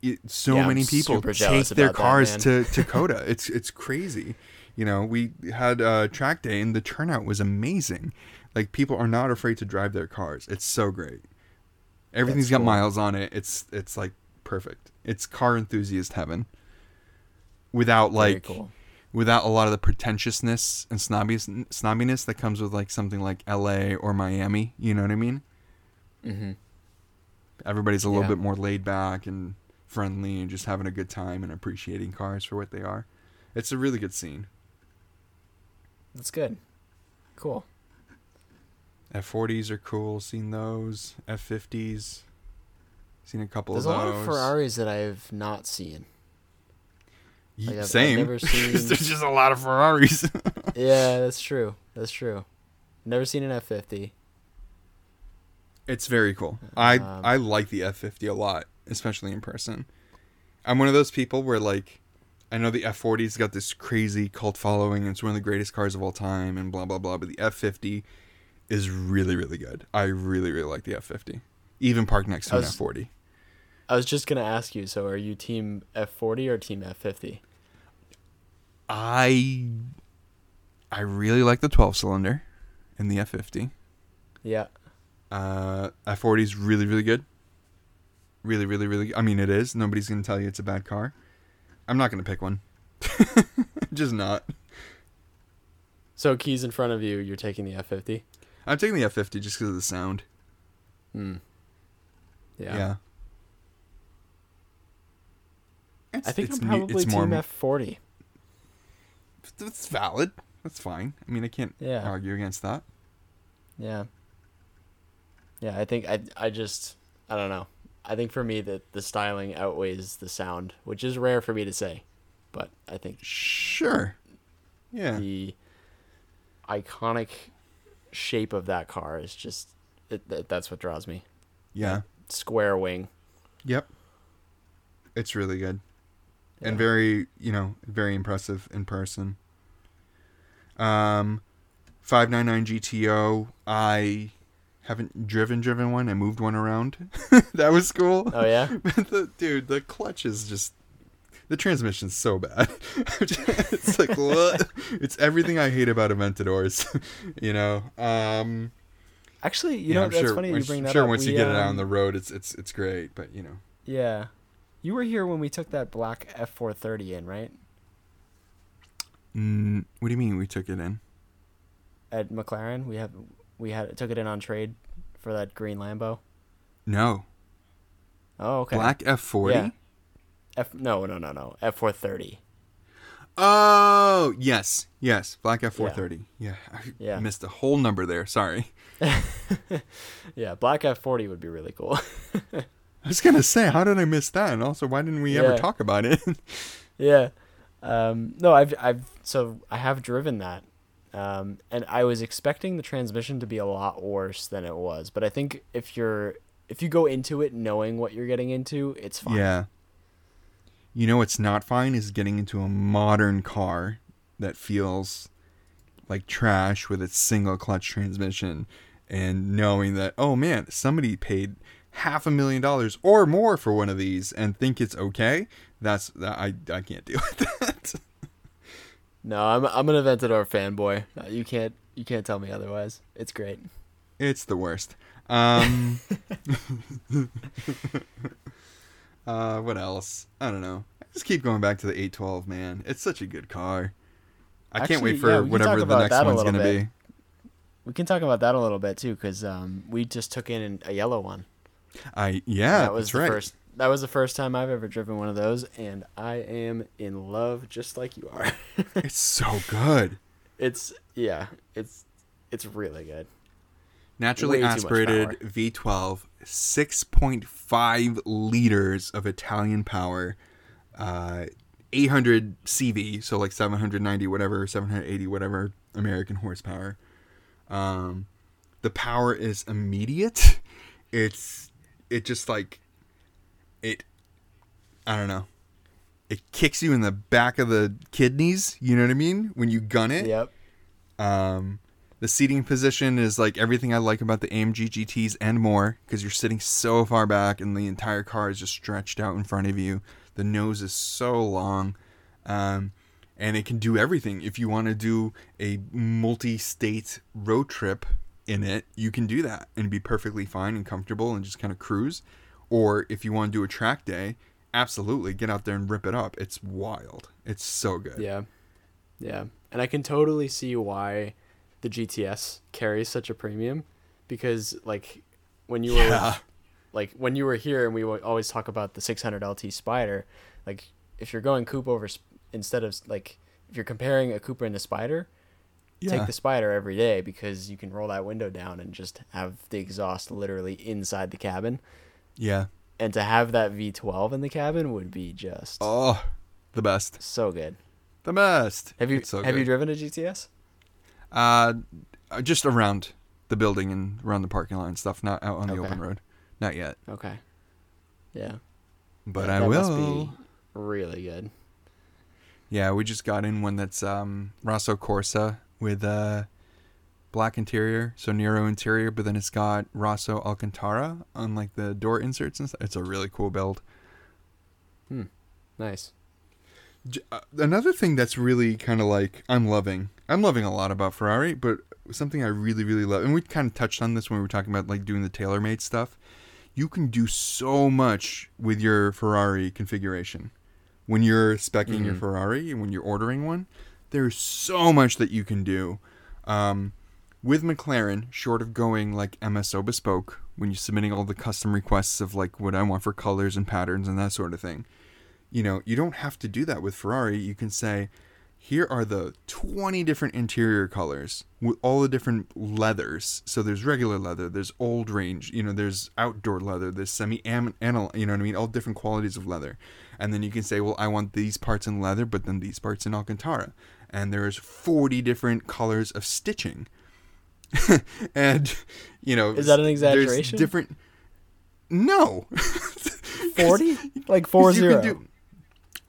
it, so Yeah, I'm many people take their about that, cars to, to COTA. It's it's crazy. You know we had uh, track day and the turnout was amazing. Like people are not afraid to drive their cars. It's so great. Everything's That's got cool. miles on it. It's it's like perfect. It's car enthusiast heaven. Without Very like cool. Without a lot of the pretentiousness and snobbiness, snobbiness that comes with like something like LA or Miami. You know what I mean? Mm-hmm. Everybody's a little Yeah. bit more laid back and friendly and just having a good time and appreciating cars for what they are. It's a really good scene. That's good. Cool. F40s are cool. Seen those. F50s. Seen a couple There's of a lot of Ferraris that I've not seen. Like, I've- I've Same. never seen- There's just a lot of Ferraris. yeah, that's true. That's true. Never seen an F fifty. It's very cool. I Um, I like the F50 a lot, especially in person. I'm one of those people where like I know the F40's got this crazy cult following and it's one of the greatest cars of all time and blah blah blah, but the F50 is really really good. I really really like the F50. Even parked next to I an F40. I was just gonna ask you. So, are you team F forty or team F fifty? I I really like the 12 cylinder in the F50. Yeah. Uh, F40 is really, really good. Really, really, really. I mean, it is. Nobody's gonna tell you it's a bad car. I'm not gonna pick one. Just not. So keys in front of you. You're taking the F fifty. I'm taking the F50 just because of the sound. Hmm. Yeah. Yeah. It's, I think it's I'm ne- probably it's Team F forty. That's valid. That's fine. I mean, I can't Yeah. argue against that. Yeah. Yeah, I think I I just I don't know. I think for me that the styling outweighs the sound, which is rare for me to say, but I think Sure. Yeah. the iconic shape of that car is just it, that, that's what draws me. Yeah. Square wing. Yep. It's really good. And very you know very impressive in person. Um 599 gto i haven't driven driven one. I moved one around. That was cool. Oh yeah. but the dude the clutch is just the transmission's so bad. It's like what? It's everything i hate about aventadors you know? Um Actually, you yeah, know I'm that's sure, funny you bring that sure up. once you We, get it out on um, the road it's it's it's great but you know. Yeah. You were here when we took that black F four thirty in, right? mm, what do you mean we took it in At McLaren, we have we had took it in on trade for that green Lambo. no Oh, okay. black f40 Yeah. F no no no no F four thirty. Oh yes, yes, Black F four thirty. Yeah, I Yeah. missed a whole number there. Sorry. Yeah, black F forty would be really cool. I was gonna say, how did I miss that? And also, why didn't we ever talk about it? yeah. Um, no, I've I've so I have driven that, um, and I was expecting the transmission to be a lot worse than it was. But I think if you're if you go into it knowing what you're getting into, it's fine. yeah. You know what's not fine is getting into a modern car that feels like trash with its single clutch transmission, and knowing that oh man, somebody paid half a million dollars or more for one of these and think it's okay. That's that I I can't deal with that. No, I'm I'm an Aventador fanboy. Uh, you can't you can't tell me otherwise. It's great. It's the worst. Um, uh, what else? I don't know. I just keep going back to the 812, man. It's such a good car. I can't wait for yeah, whatever the next one's gonna bit. be. We can talk about that a little bit too, because um, we just took in a yellow one. I yeah, that was the right. first. That was the first time I've ever driven one of those, and I am in love, just like you are. It's so good. it's yeah, it's it's really good. Naturally Way aspirated. V12, 6.5 liters of Italian power, uh, 800 CV, so like 790 whatever, 780 whatever American horsepower. Um, the power is immediate. It's it just like it. I don't know. It kicks you in the back of the kidneys. You know what I mean when you gun it. Yep. Um, the seating position is like everything I like about the AMG GTs and more because you're sitting so far back and the entire car is just stretched out in front of you. The nose is so long. Um, and it can do everything. If you want to do a multi state road trip in it, you can do that and be perfectly fine and comfortable and just kind of cruise. Or if you want to do a track day, absolutely get out there and rip it up. It's wild. It's so good. Yeah. Yeah. And I can totally see why the GTS carries such a premium because like when you were Yeah. like when you were here and we would always talk about the 600 LT Spider, like if you're going coupe over sp- instead of like if you're comparing a Cooper and a Spider, take the spider every day because you can roll that window down and just have the exhaust literally inside the cabin. Yeah. And to have that V12 in the cabin would be just Oh, the best. so good. The best. Have you so have you driven a GTS? Uh, just around the building and around the parking lot and stuff. Not out on the Okay. open road. Not yet. Okay. Yeah. But That- I will. Really good. Yeah, we just got in one that's um Rosso Corsa with uh black interior, so Nero interior, but then it's got Rosso Alcantara on like the door inserts and stuff. It's a really cool build. Hmm. Nice. Uh, Another thing that's really kind of like I'm loving. I'm loving a lot about Ferrari, but something I really really love, and we kind of touched on this when we were talking about like doing the tailor-made stuff. You can do so much with your Ferrari configuration when you're specing your Mhm. Ferrari and when you're ordering one. There's so much that you can do. Um, with McLaren, short of going like MSO bespoke, when you're submitting all the custom requests of like what I want for colors and patterns and that sort of thing, you know, you don't have to do that with Ferrari. You can say, here are the 20 different interior colors with all the different leathers. So there's regular leather, there's old range, you know, there's outdoor leather, there's semi-aniline, you know what I mean? All different qualities of leather. And then you can say, well, I want these parts in leather, but then these parts in Alcantara. And there's 40 different colors of stitching. and, you know, Is that an there's exaggeration? different. No. 40? Like four zero.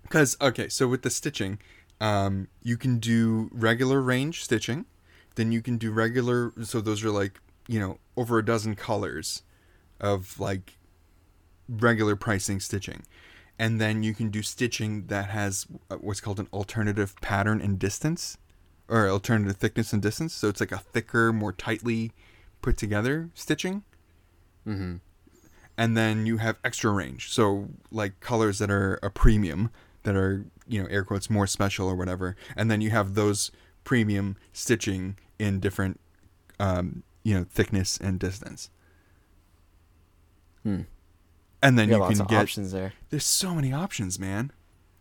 Because okay, so with the stitching, um, you can do regular range stitching, then you can do regular. So those are like you know over a dozen colors of like regular pricing stitching, and then you can do stitching that has uh, what's called an alternative pattern and distance, or alternative thickness and distance. So it's like a thicker, more tightly put together stitching Mm-hmm. and then you have extra range so like colors that are a premium that are you know air quotes more special or whatever and then you have those premium stitching in different um, you know thickness and distance Hmm. And then You you, can get options there. there's so many options man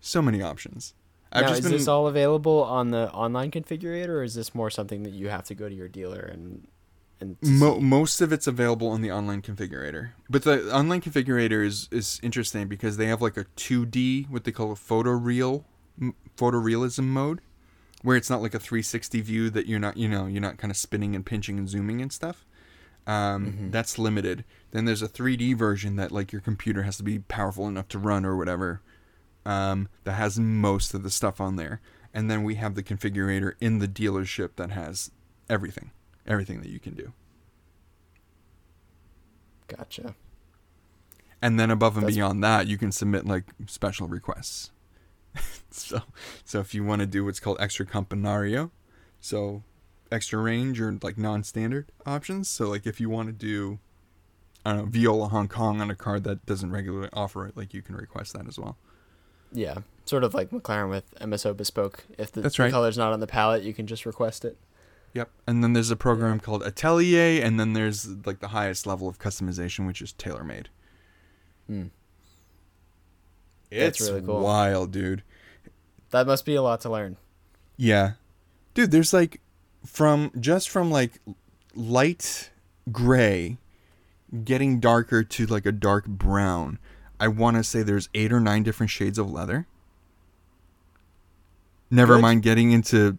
so many options Now, is this all available on the online configurator, or is this more something that you have to go to your dealer and and Mo- most of it's available on the online configurator, but the online configurator is is interesting because they have like a 2D, what they call a photoreal, photorealism mode, where it's not like a 360 view that you're not, you know, you're not kind of spinning and pinching and zooming and stuff. Um, Mhm. That's limited. Then there's a 3D version that like your computer has to be powerful enough to run or whatever. Um, that has most of the stuff on there, and then we have the configurator in the dealership that has everything, everything that you can do. Gotcha. and then above and That's- beyond that you can submit like special requests so so if you want to do what's called extra campionario so extra range or like non-standard options so like if you want to do i don't know viola hong kong on a card that doesn't regularly offer it like you can request that as well Yeah, sort of like McLaren with MSO Bespoke. If the, That's the right. color's not on the palette, you can just request it. yep and then there's a program called atelier and then there's like the highest level of customization which is tailor-made Hmm. it's That's really cool. wild dude That must be a lot to learn. Yeah. Dude, there's like from just from like light gray getting darker to like a dark brown. I want to say there's 8 or 9 different shades of leather. Never Good. mind getting into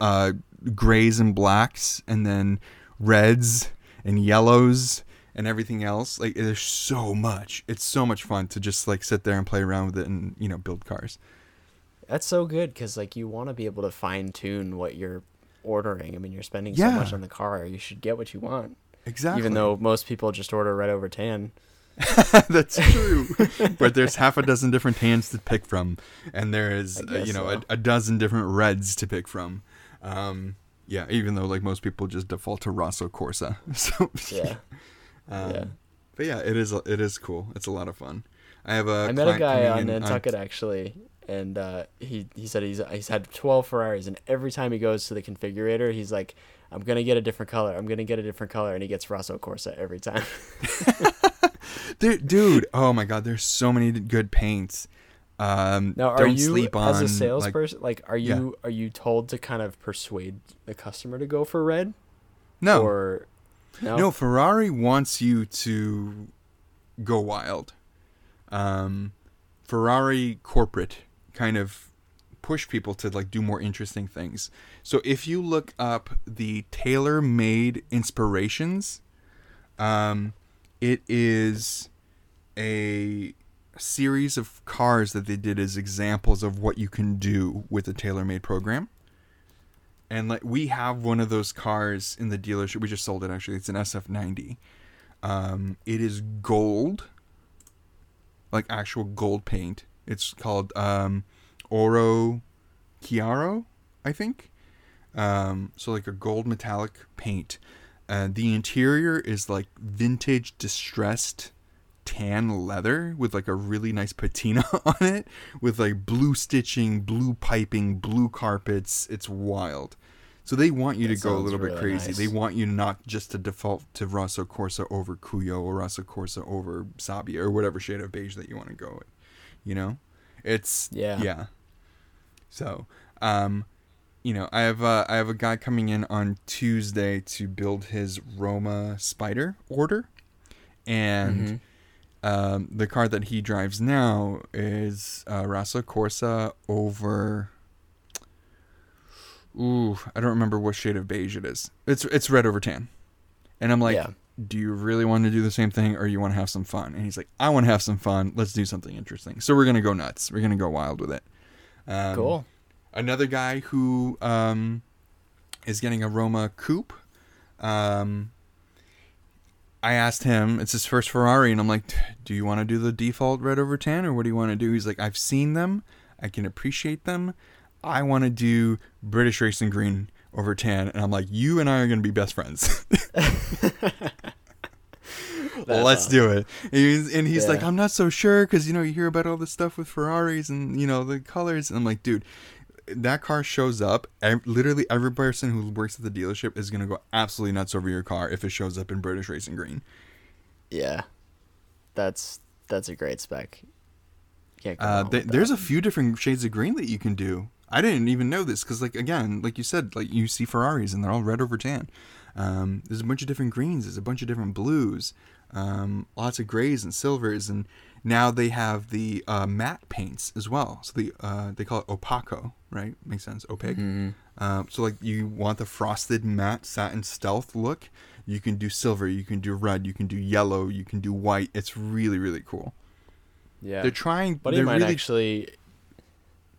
uh grays and blacks and then reds and yellows and everything else. Like there's so much. It's so much fun to just like sit there and play around with it and, you know, build cars. That's so good because like you want to be able to fine tune what you're ordering. I mean, you're spending Yeah. so much on the car. You should get what you want. Exactly. Even though most people just order red over tan. That's true. but there's half a dozen different tans to pick from, and there is, uh, you know, so. a, a dozen different reds to pick from. Um, yeah, even though like most people just default to Rosso Corsa. So Yeah. um, yeah. But yeah, it is it is cool. It's a lot of fun. I have a I met a guy on Nantucket actually, and uh, he he said he's he's had twelve Ferraris, and every time he goes to the configurator, he's like, "I'm gonna get a different color. I'm gonna get a different color," and he gets Rosso Corsa every time. Dude, oh my god, there's so many good paints. Um, Now, are don't you sleep on as a salesperson? Like, are Yeah. you are you told to kind of persuade the customer to go for red? no, Or no? no. Ferrari wants you to go wild. Um, Ferrari corporate kind of push people to like do more interesting things. So if you look up the tailor-made inspirations, um, it is a series of cars that they did as examples of what you can do with a tailor-made program. And like we have one of those cars in the dealership. We just sold it actually. It's an SF90. Um, it is gold, like actual gold paint. It's called um, Oro Chiaro, I think. Um, so like a gold metallic paint. Uh, the interior is like vintage distressed tan leather with like a really nice patina on it with like blue stitching, blue piping, blue carpets. It's wild. So they want you That to go a little bit crazy. nice. They want you not just to default to Rosso Corsa over Cuoio or Rosso Corsa over Sabbia or whatever shade of beige that you want to go with. You know? It's Yeah. Yeah. So, um you know, I have uh, I have a guy coming in on Tuesday to build his Roma Spider order, and Mhm. um, the car that he drives now is uh, Rosso Corsa over. Ooh, I don't remember what shade of beige it is. It's it's red over tan, and I'm like, Yeah. do you really want to do the same thing, or you want to have some fun? And he's like, I want to have some fun. Let's do something interesting. So we're gonna go nuts. We're gonna go wild with it. Um, cool. another guy who um, is getting a Roma coupe. Um, I asked him, it's his first Ferrari, and I'm like, do you want to do the default red over tan, or what do you want to do? He's like, I've seen them, I can appreciate them. I want to do British racing green over tan, and I'm like, you and I are gonna be best friends. That's Let's awesome. do it. And he's, and he's like, I'm not so sure because you know you hear about all this stuff with Ferraris and you know the colors. And I'm like, dude, that car shows up. Literally every person who works at the dealership is gonna go absolutely nuts over your car if it shows up in British Racing Green. Yeah. That's that's a great spec. Uh, th- there's a few different shades of green that you can do. I didn't even know this because, like, again, like you said, like you see Ferraris and they're all red over tan. Um, there's a bunch of different greens. There's a bunch of different blues. Um, lots of grays and silvers, and now they have the uh, matte paints as well. So the uh, they call it opaco, right? Makes sense. Opaque. Mhm. Um, so like you want the frosted matte satin stealth look. You can do silver. You can do red. You can do yellow. You can do white. It's really really cool. Yeah. They're trying. buddy they're of really actually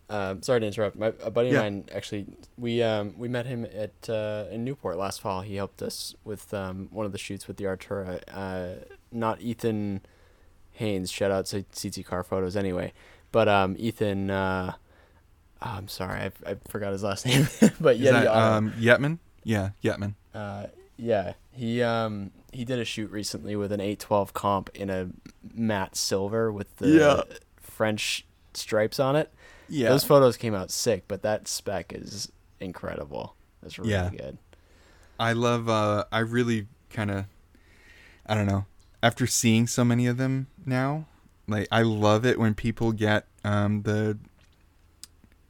um, sorry to interrupt my a buddy Yeah. of mine actually we um, we met him at uh, in Newport last fall he helped us with um, one of the shoots with the Artura uh, not Ethan Haynes shout out to CT car photos anyway but um, Ethan uh, oh, I'm sorry I, I forgot his last name but yeah um, Yetman? Yeah, Yetman. uh, yeah, he um he did a shoot recently with an 812 comp in a matte silver with the Yeah. French stripes on it. Yeah. Those photos came out sick, but that spec is incredible. That's really Yeah. good. I love. Uh, I really kind of. I don't know. After seeing so many of them now, like I love it when people get um the.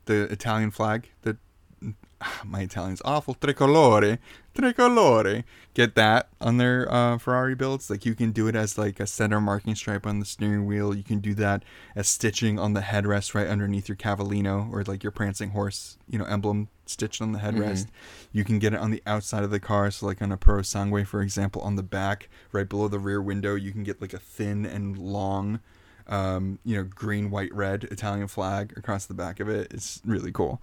The Italian flag. The my Italian's awful. Tricolore, tricolore. Get that on their uh, Ferrari builds. Like you can do it as like a center marking stripe on the steering wheel. You can do that as stitching on the headrest right underneath your Cavallino or like your prancing horse, you know, emblem stitched on the headrest. You can get it on the outside of the car, so like on a Purosangue, for example, on the back, right below the rear window, you can get like a thin and long, um, you know, green, white, red Italian flag across the back of it. It's really cool.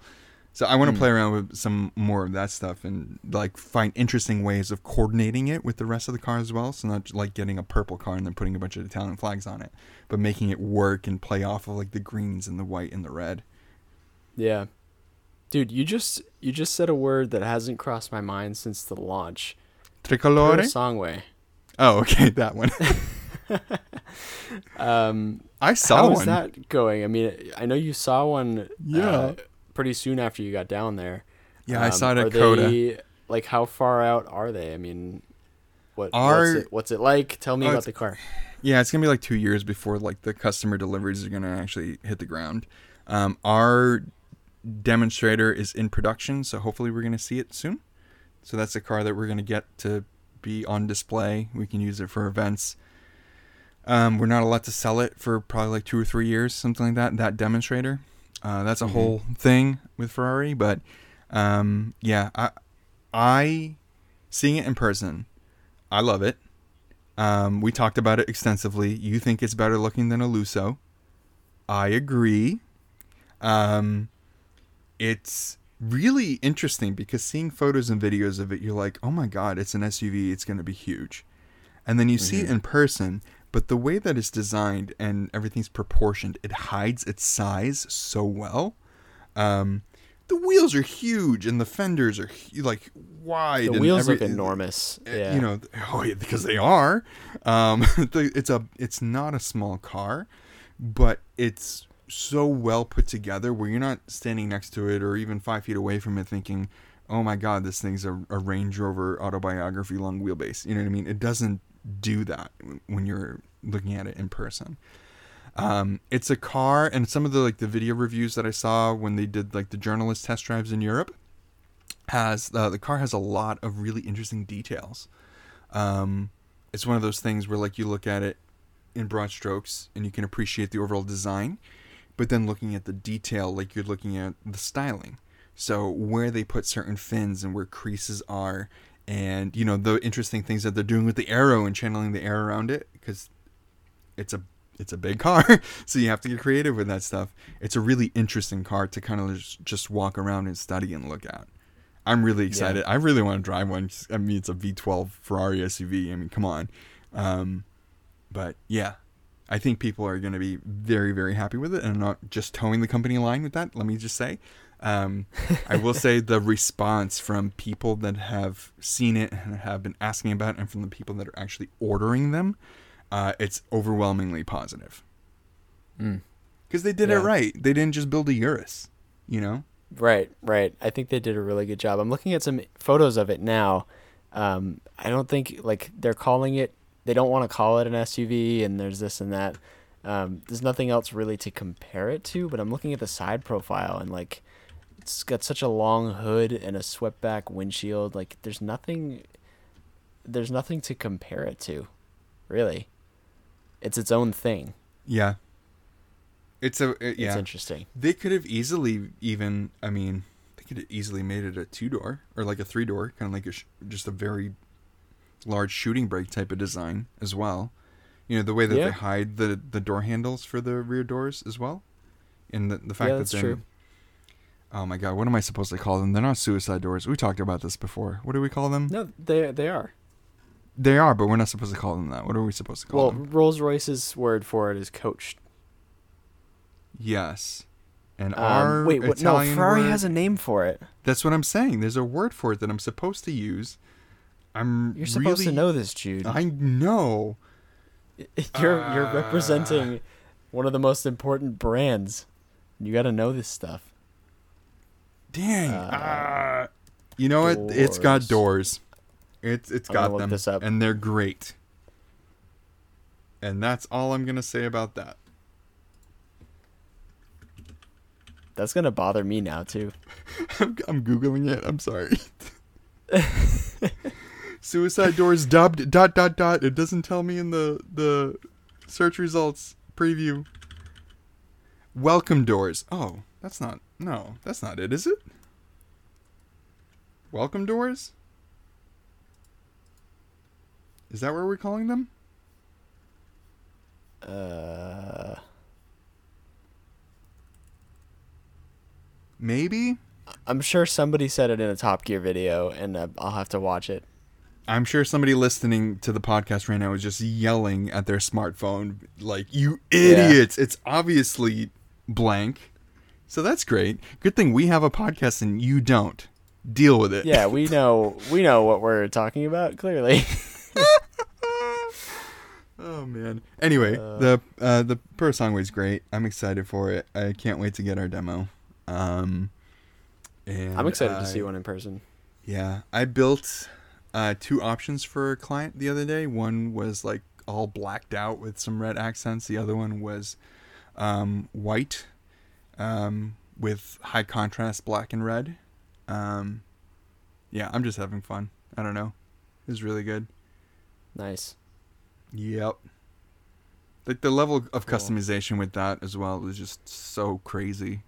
So I want to Hmm. play around with some more of that stuff and like find interesting ways of coordinating it with the rest of the car as well. So not like getting a purple car and then putting a bunch of Italian flags on it, but making it work and play off of like the greens and the white and the red. Yeah. Dude, you just you just said a word that hasn't crossed my mind since the launch. Tricolore. Songway. Oh, okay, that one. Um I saw how one. is that going? I mean, I know you saw one Yeah. uh, pretty soon after you got down there. Yeah, I Um, saw it are at COTA. They, like, how far out are they? I mean, what Are- what's, it, what's it like? Tell me Oh, about the car. Yeah, it's gonna be like two years before like the customer deliveries are gonna actually hit the ground. Um, our demonstrator is in production, so hopefully we're gonna see it soon. So that's a car that we're gonna get to be on display. We can use it for events. Um, we're not allowed to sell it for probably like two or three years, something like that. That demonstrator. Uh, that's a Mhm. whole thing with Ferrari, but um, yeah, I, I seeing it in person, I love it. Um, we talked about it extensively. You think it's better looking than a Lusso. I agree. Um, it's really interesting because seeing photos and videos of it, you're like, oh my god, it's an SUV. It's going to be huge. And then you see it Mhm. in person, but the way that it's designed and everything's proportioned, it hides its size so well. Um, the wheels are huge and the fenders are like wide. The wheels every- look enormous. uh, Yeah. you know oh yeah, because they are um it's a it's not a small car but it's so well put together where you're not standing next to it or even five feet away from it thinking oh my god this thing's a, a range rover autobiography long wheelbase you know what i mean it doesn't do that when you're looking at it in person um, it's a car and some of the like the video reviews that i saw when they did like the journalist test drives in europe has uh, the car has a lot of really interesting details. Um, it's one of those things where like you look at it in broad strokes and you can appreciate the overall design, but then looking at the detail, like you're looking at the styling. So where they put certain fins and where creases are, and you know the interesting things that they're doing with the aero and channeling the air around it, because it's a it's a big car, so you have to get creative with that stuff. It's a really interesting car to kind of just, walk around and study and look at. I'm really excited. I really want to drive one. I mean, it's a V12 Ferrari SUV. I mean, come on. Um, but yeah, I think people are going to be very, very happy with it, and I'm not just toeing the company line with that. Let me just say, um, I will say the response from people that have seen it and have been asking about it, and from the people that are actually ordering them, uh, it's overwhelmingly positive Mm. because they did Yeah. it right. They didn't just build a Urus, you know. Right, right. I think they did a really good job. I'm looking at some photos of it now. Um, I don't think like they're calling it. They don't want to call it an SUV, and there's this and that. Um, there's nothing else really to compare it to. But I'm looking at the side profile, and like, it's got such a long hood and a swept back windshield. Like, there's nothing. There's nothing to compare it to, really. It's its own thing. Yeah. It's a it- It's interesting. They could have easily even. I mean, they could have easily made it a two door or like a three door, kind of like a sh- just a very large shooting brake type of design as well. You know the way that Yeah. they hide the the door handles for the rear doors as well, and the the fact Yeah, that that's they're. true. Oh my god, what am I supposed to call them? They're not suicide doors. We talked about this before. What do we call them? No, they they are. They are, but we're not supposed to call them that. What are we supposed to call Well, them? Well, Rolls Royce's word for it is coach. Yes. And Um, our wait, what? No, Ferrari word- has a name for it. That's what I'm saying. There's a word for it that I'm supposed to use. I'm You're supposed really, to know this, Jude. I know. You're you're Uh. representing one of the most important brands. You got to know this stuff. Dang. Uh, ah. you know what? It's got doors. It's it's got them, and they're great. And that's all I'm gonna say about that. That's gonna bother me now too. I'm, I'm googling it. I'm sorry. Suicide doors dubbed dot dot dot. It doesn't tell me in the the search results preview. Welcome doors. Oh, that's not. No, that's not it, is it? Welcome doors. Is that what we're calling them? Uh, Maybe. I'm sure somebody said it in a Top Gear video, and uh, I'll have to watch it. I'm sure somebody listening to the podcast right now is just yelling at their smartphone, like, you idiots. It's obviously blank. So that's great. Good thing we have a podcast and you don't. Deal with it. Yeah, we know we know what we're talking about clearly. oh, man. Anyway, Uh. the uh, the Purosangue's great. I'm excited for it. I can't wait to get our demo. Um, and I'm excited I- to see one in person. Yeah, I built uh, two options for a client the other day. One was like all blacked out with some red accents. The other one was um, white um, with high contrast black and red. Um, yeah, I'm just having fun. I don't know. It was really good. Nice. Yep. Like the level of Cool. customization with that as well is just so crazy.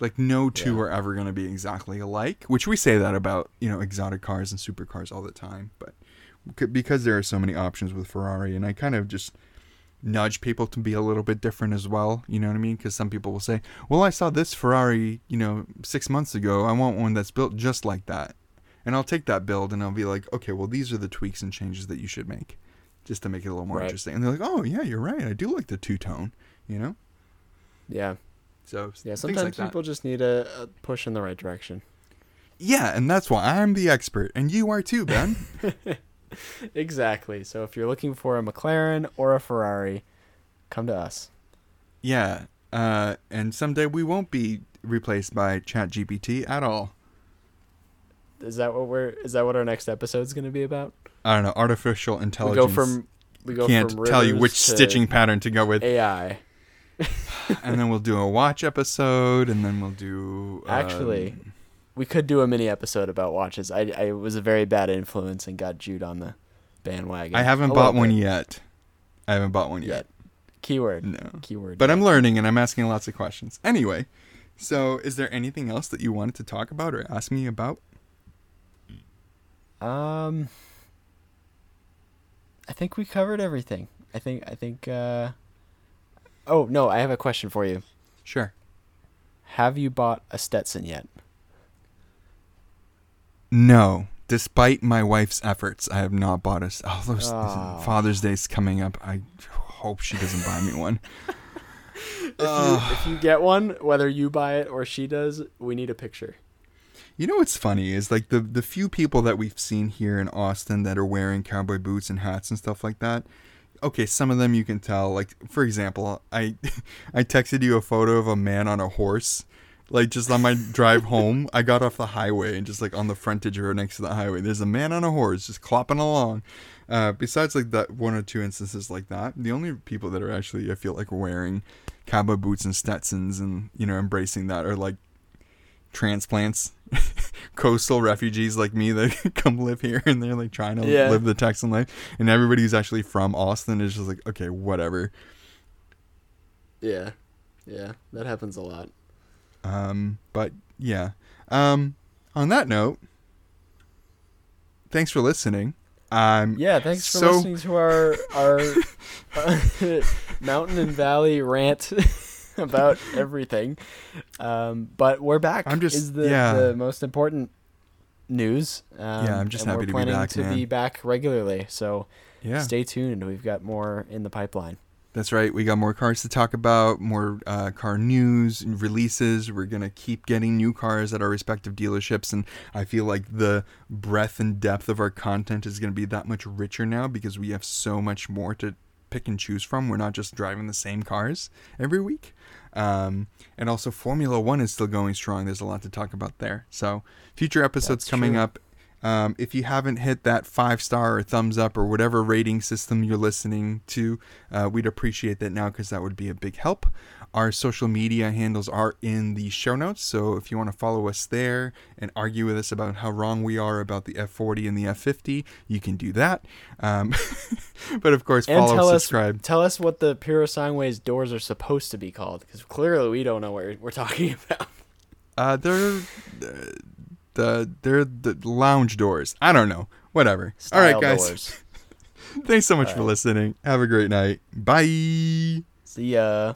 Like no two Yeah. are ever going to be exactly alike, which we say that about, you know, exotic cars and supercars all the time, but because there are so many options with Ferrari and I kind of just nudge people to be a little bit different as well, you know what I mean? Cuz some people will say, "Well, I saw this Ferrari, you know, 6 months ago. I want one that's built just like that." And I'll take that build and I'll be like, "Okay, well these are the tweaks and changes that you should make." Just to make it a little more Right. interesting. And they're like, "Oh, yeah, you're right. I do like the two-tone," you know? Yeah. So Yeah. Sometimes like that. people just need a, a push in the right direction. Yeah, and that's why I'm the expert, and you are too, Ben. exactly. So if you're looking for a McLaren or a Ferrari, come to us. yeah, uh, and someday we won't be replaced by ChatGPT at all. Is that what we're? Is that what our next episode's going to be about? I don't know. Artificial intelligence. We go from we go can't from tell you which stitching pattern to go with, AI. and then we'll do a watch episode, and then we'll do um, Actually, we could do a mini episode about watches. I I was a very bad influence and got Jude on the bandwagon. I haven't bought one bit. yet. I haven't bought one yet. Yet. Keyword. No. Keyword. But yet. I'm learning and I'm asking lots of questions. Anyway, so is there anything else that you wanted to talk about or ask me about? Um, I think we covered everything. I think I think. uh Oh no, I have a question for you. Sure. Have you bought a Stetson yet? No. Despite my wife's efforts, I have not bought us. Oh, those, Oh. Father's Day's coming up. I hope she doesn't buy me one. If you if you get one, whether you buy it or she does, we need a picture. You know what's funny is like the the few people that we've seen here in Austin that are wearing cowboy boots and hats and stuff like that. Okay, some of them you can tell. Like for example, I I texted you a photo of a man on a horse. Like just on my drive home, I got off the highway and just like on the frontage road next to the highway, there's a man on a horse just clopping along. Uh, besides like that one or two instances like that, the only people that are actually I feel like wearing cowboy boots and Stetsons and you know embracing that are like transplants, coastal refugees like me that come live here and they're like trying to Yeah. live the Texan life. And everybody who's actually from Austin is just like, okay, whatever. Yeah, yeah, that happens a lot. Um, but yeah. Um, on that note, thanks for listening. Um, Yeah, thanks for So- listening to our our uh, mountain and valley rant about everything. Um, but we're back. I'm just- is the, yeah. the most important news. Um, Yeah, I'm just happy we're to be planning back, to man. be back regularly. So yeah. stay tuned. We've got more in the pipeline. That's right. We got more cars to talk about, more uh, car news and releases. We're going to keep getting new cars at our respective dealerships. And I feel like the breadth and depth of our content is going to be that much richer now because we have so much more to pick and choose from. We're not just driving the same cars every week. Um, and also, Formula One is still going strong. There's a lot to talk about there. So, future episodes That's coming true. up. Um, if you haven't hit that five star or thumbs up or whatever rating system you're listening to, uh, we'd appreciate that now because that would be a big help. Our social media handles are in the show notes, so if you want to follow us there and argue with us about how wrong we are about the F40 and the F50, you can do that. Um, but of course, And follow, tell us subscribe. tell us what the Purosangue's doors are supposed to be called, because clearly we don't know what we're, we're talking about. Uh, they're uh, the they're the lounge doors. I don't know. Whatever. All right, guys. doors. Thanks so much All for listening. Have a great night. Bye. See ya.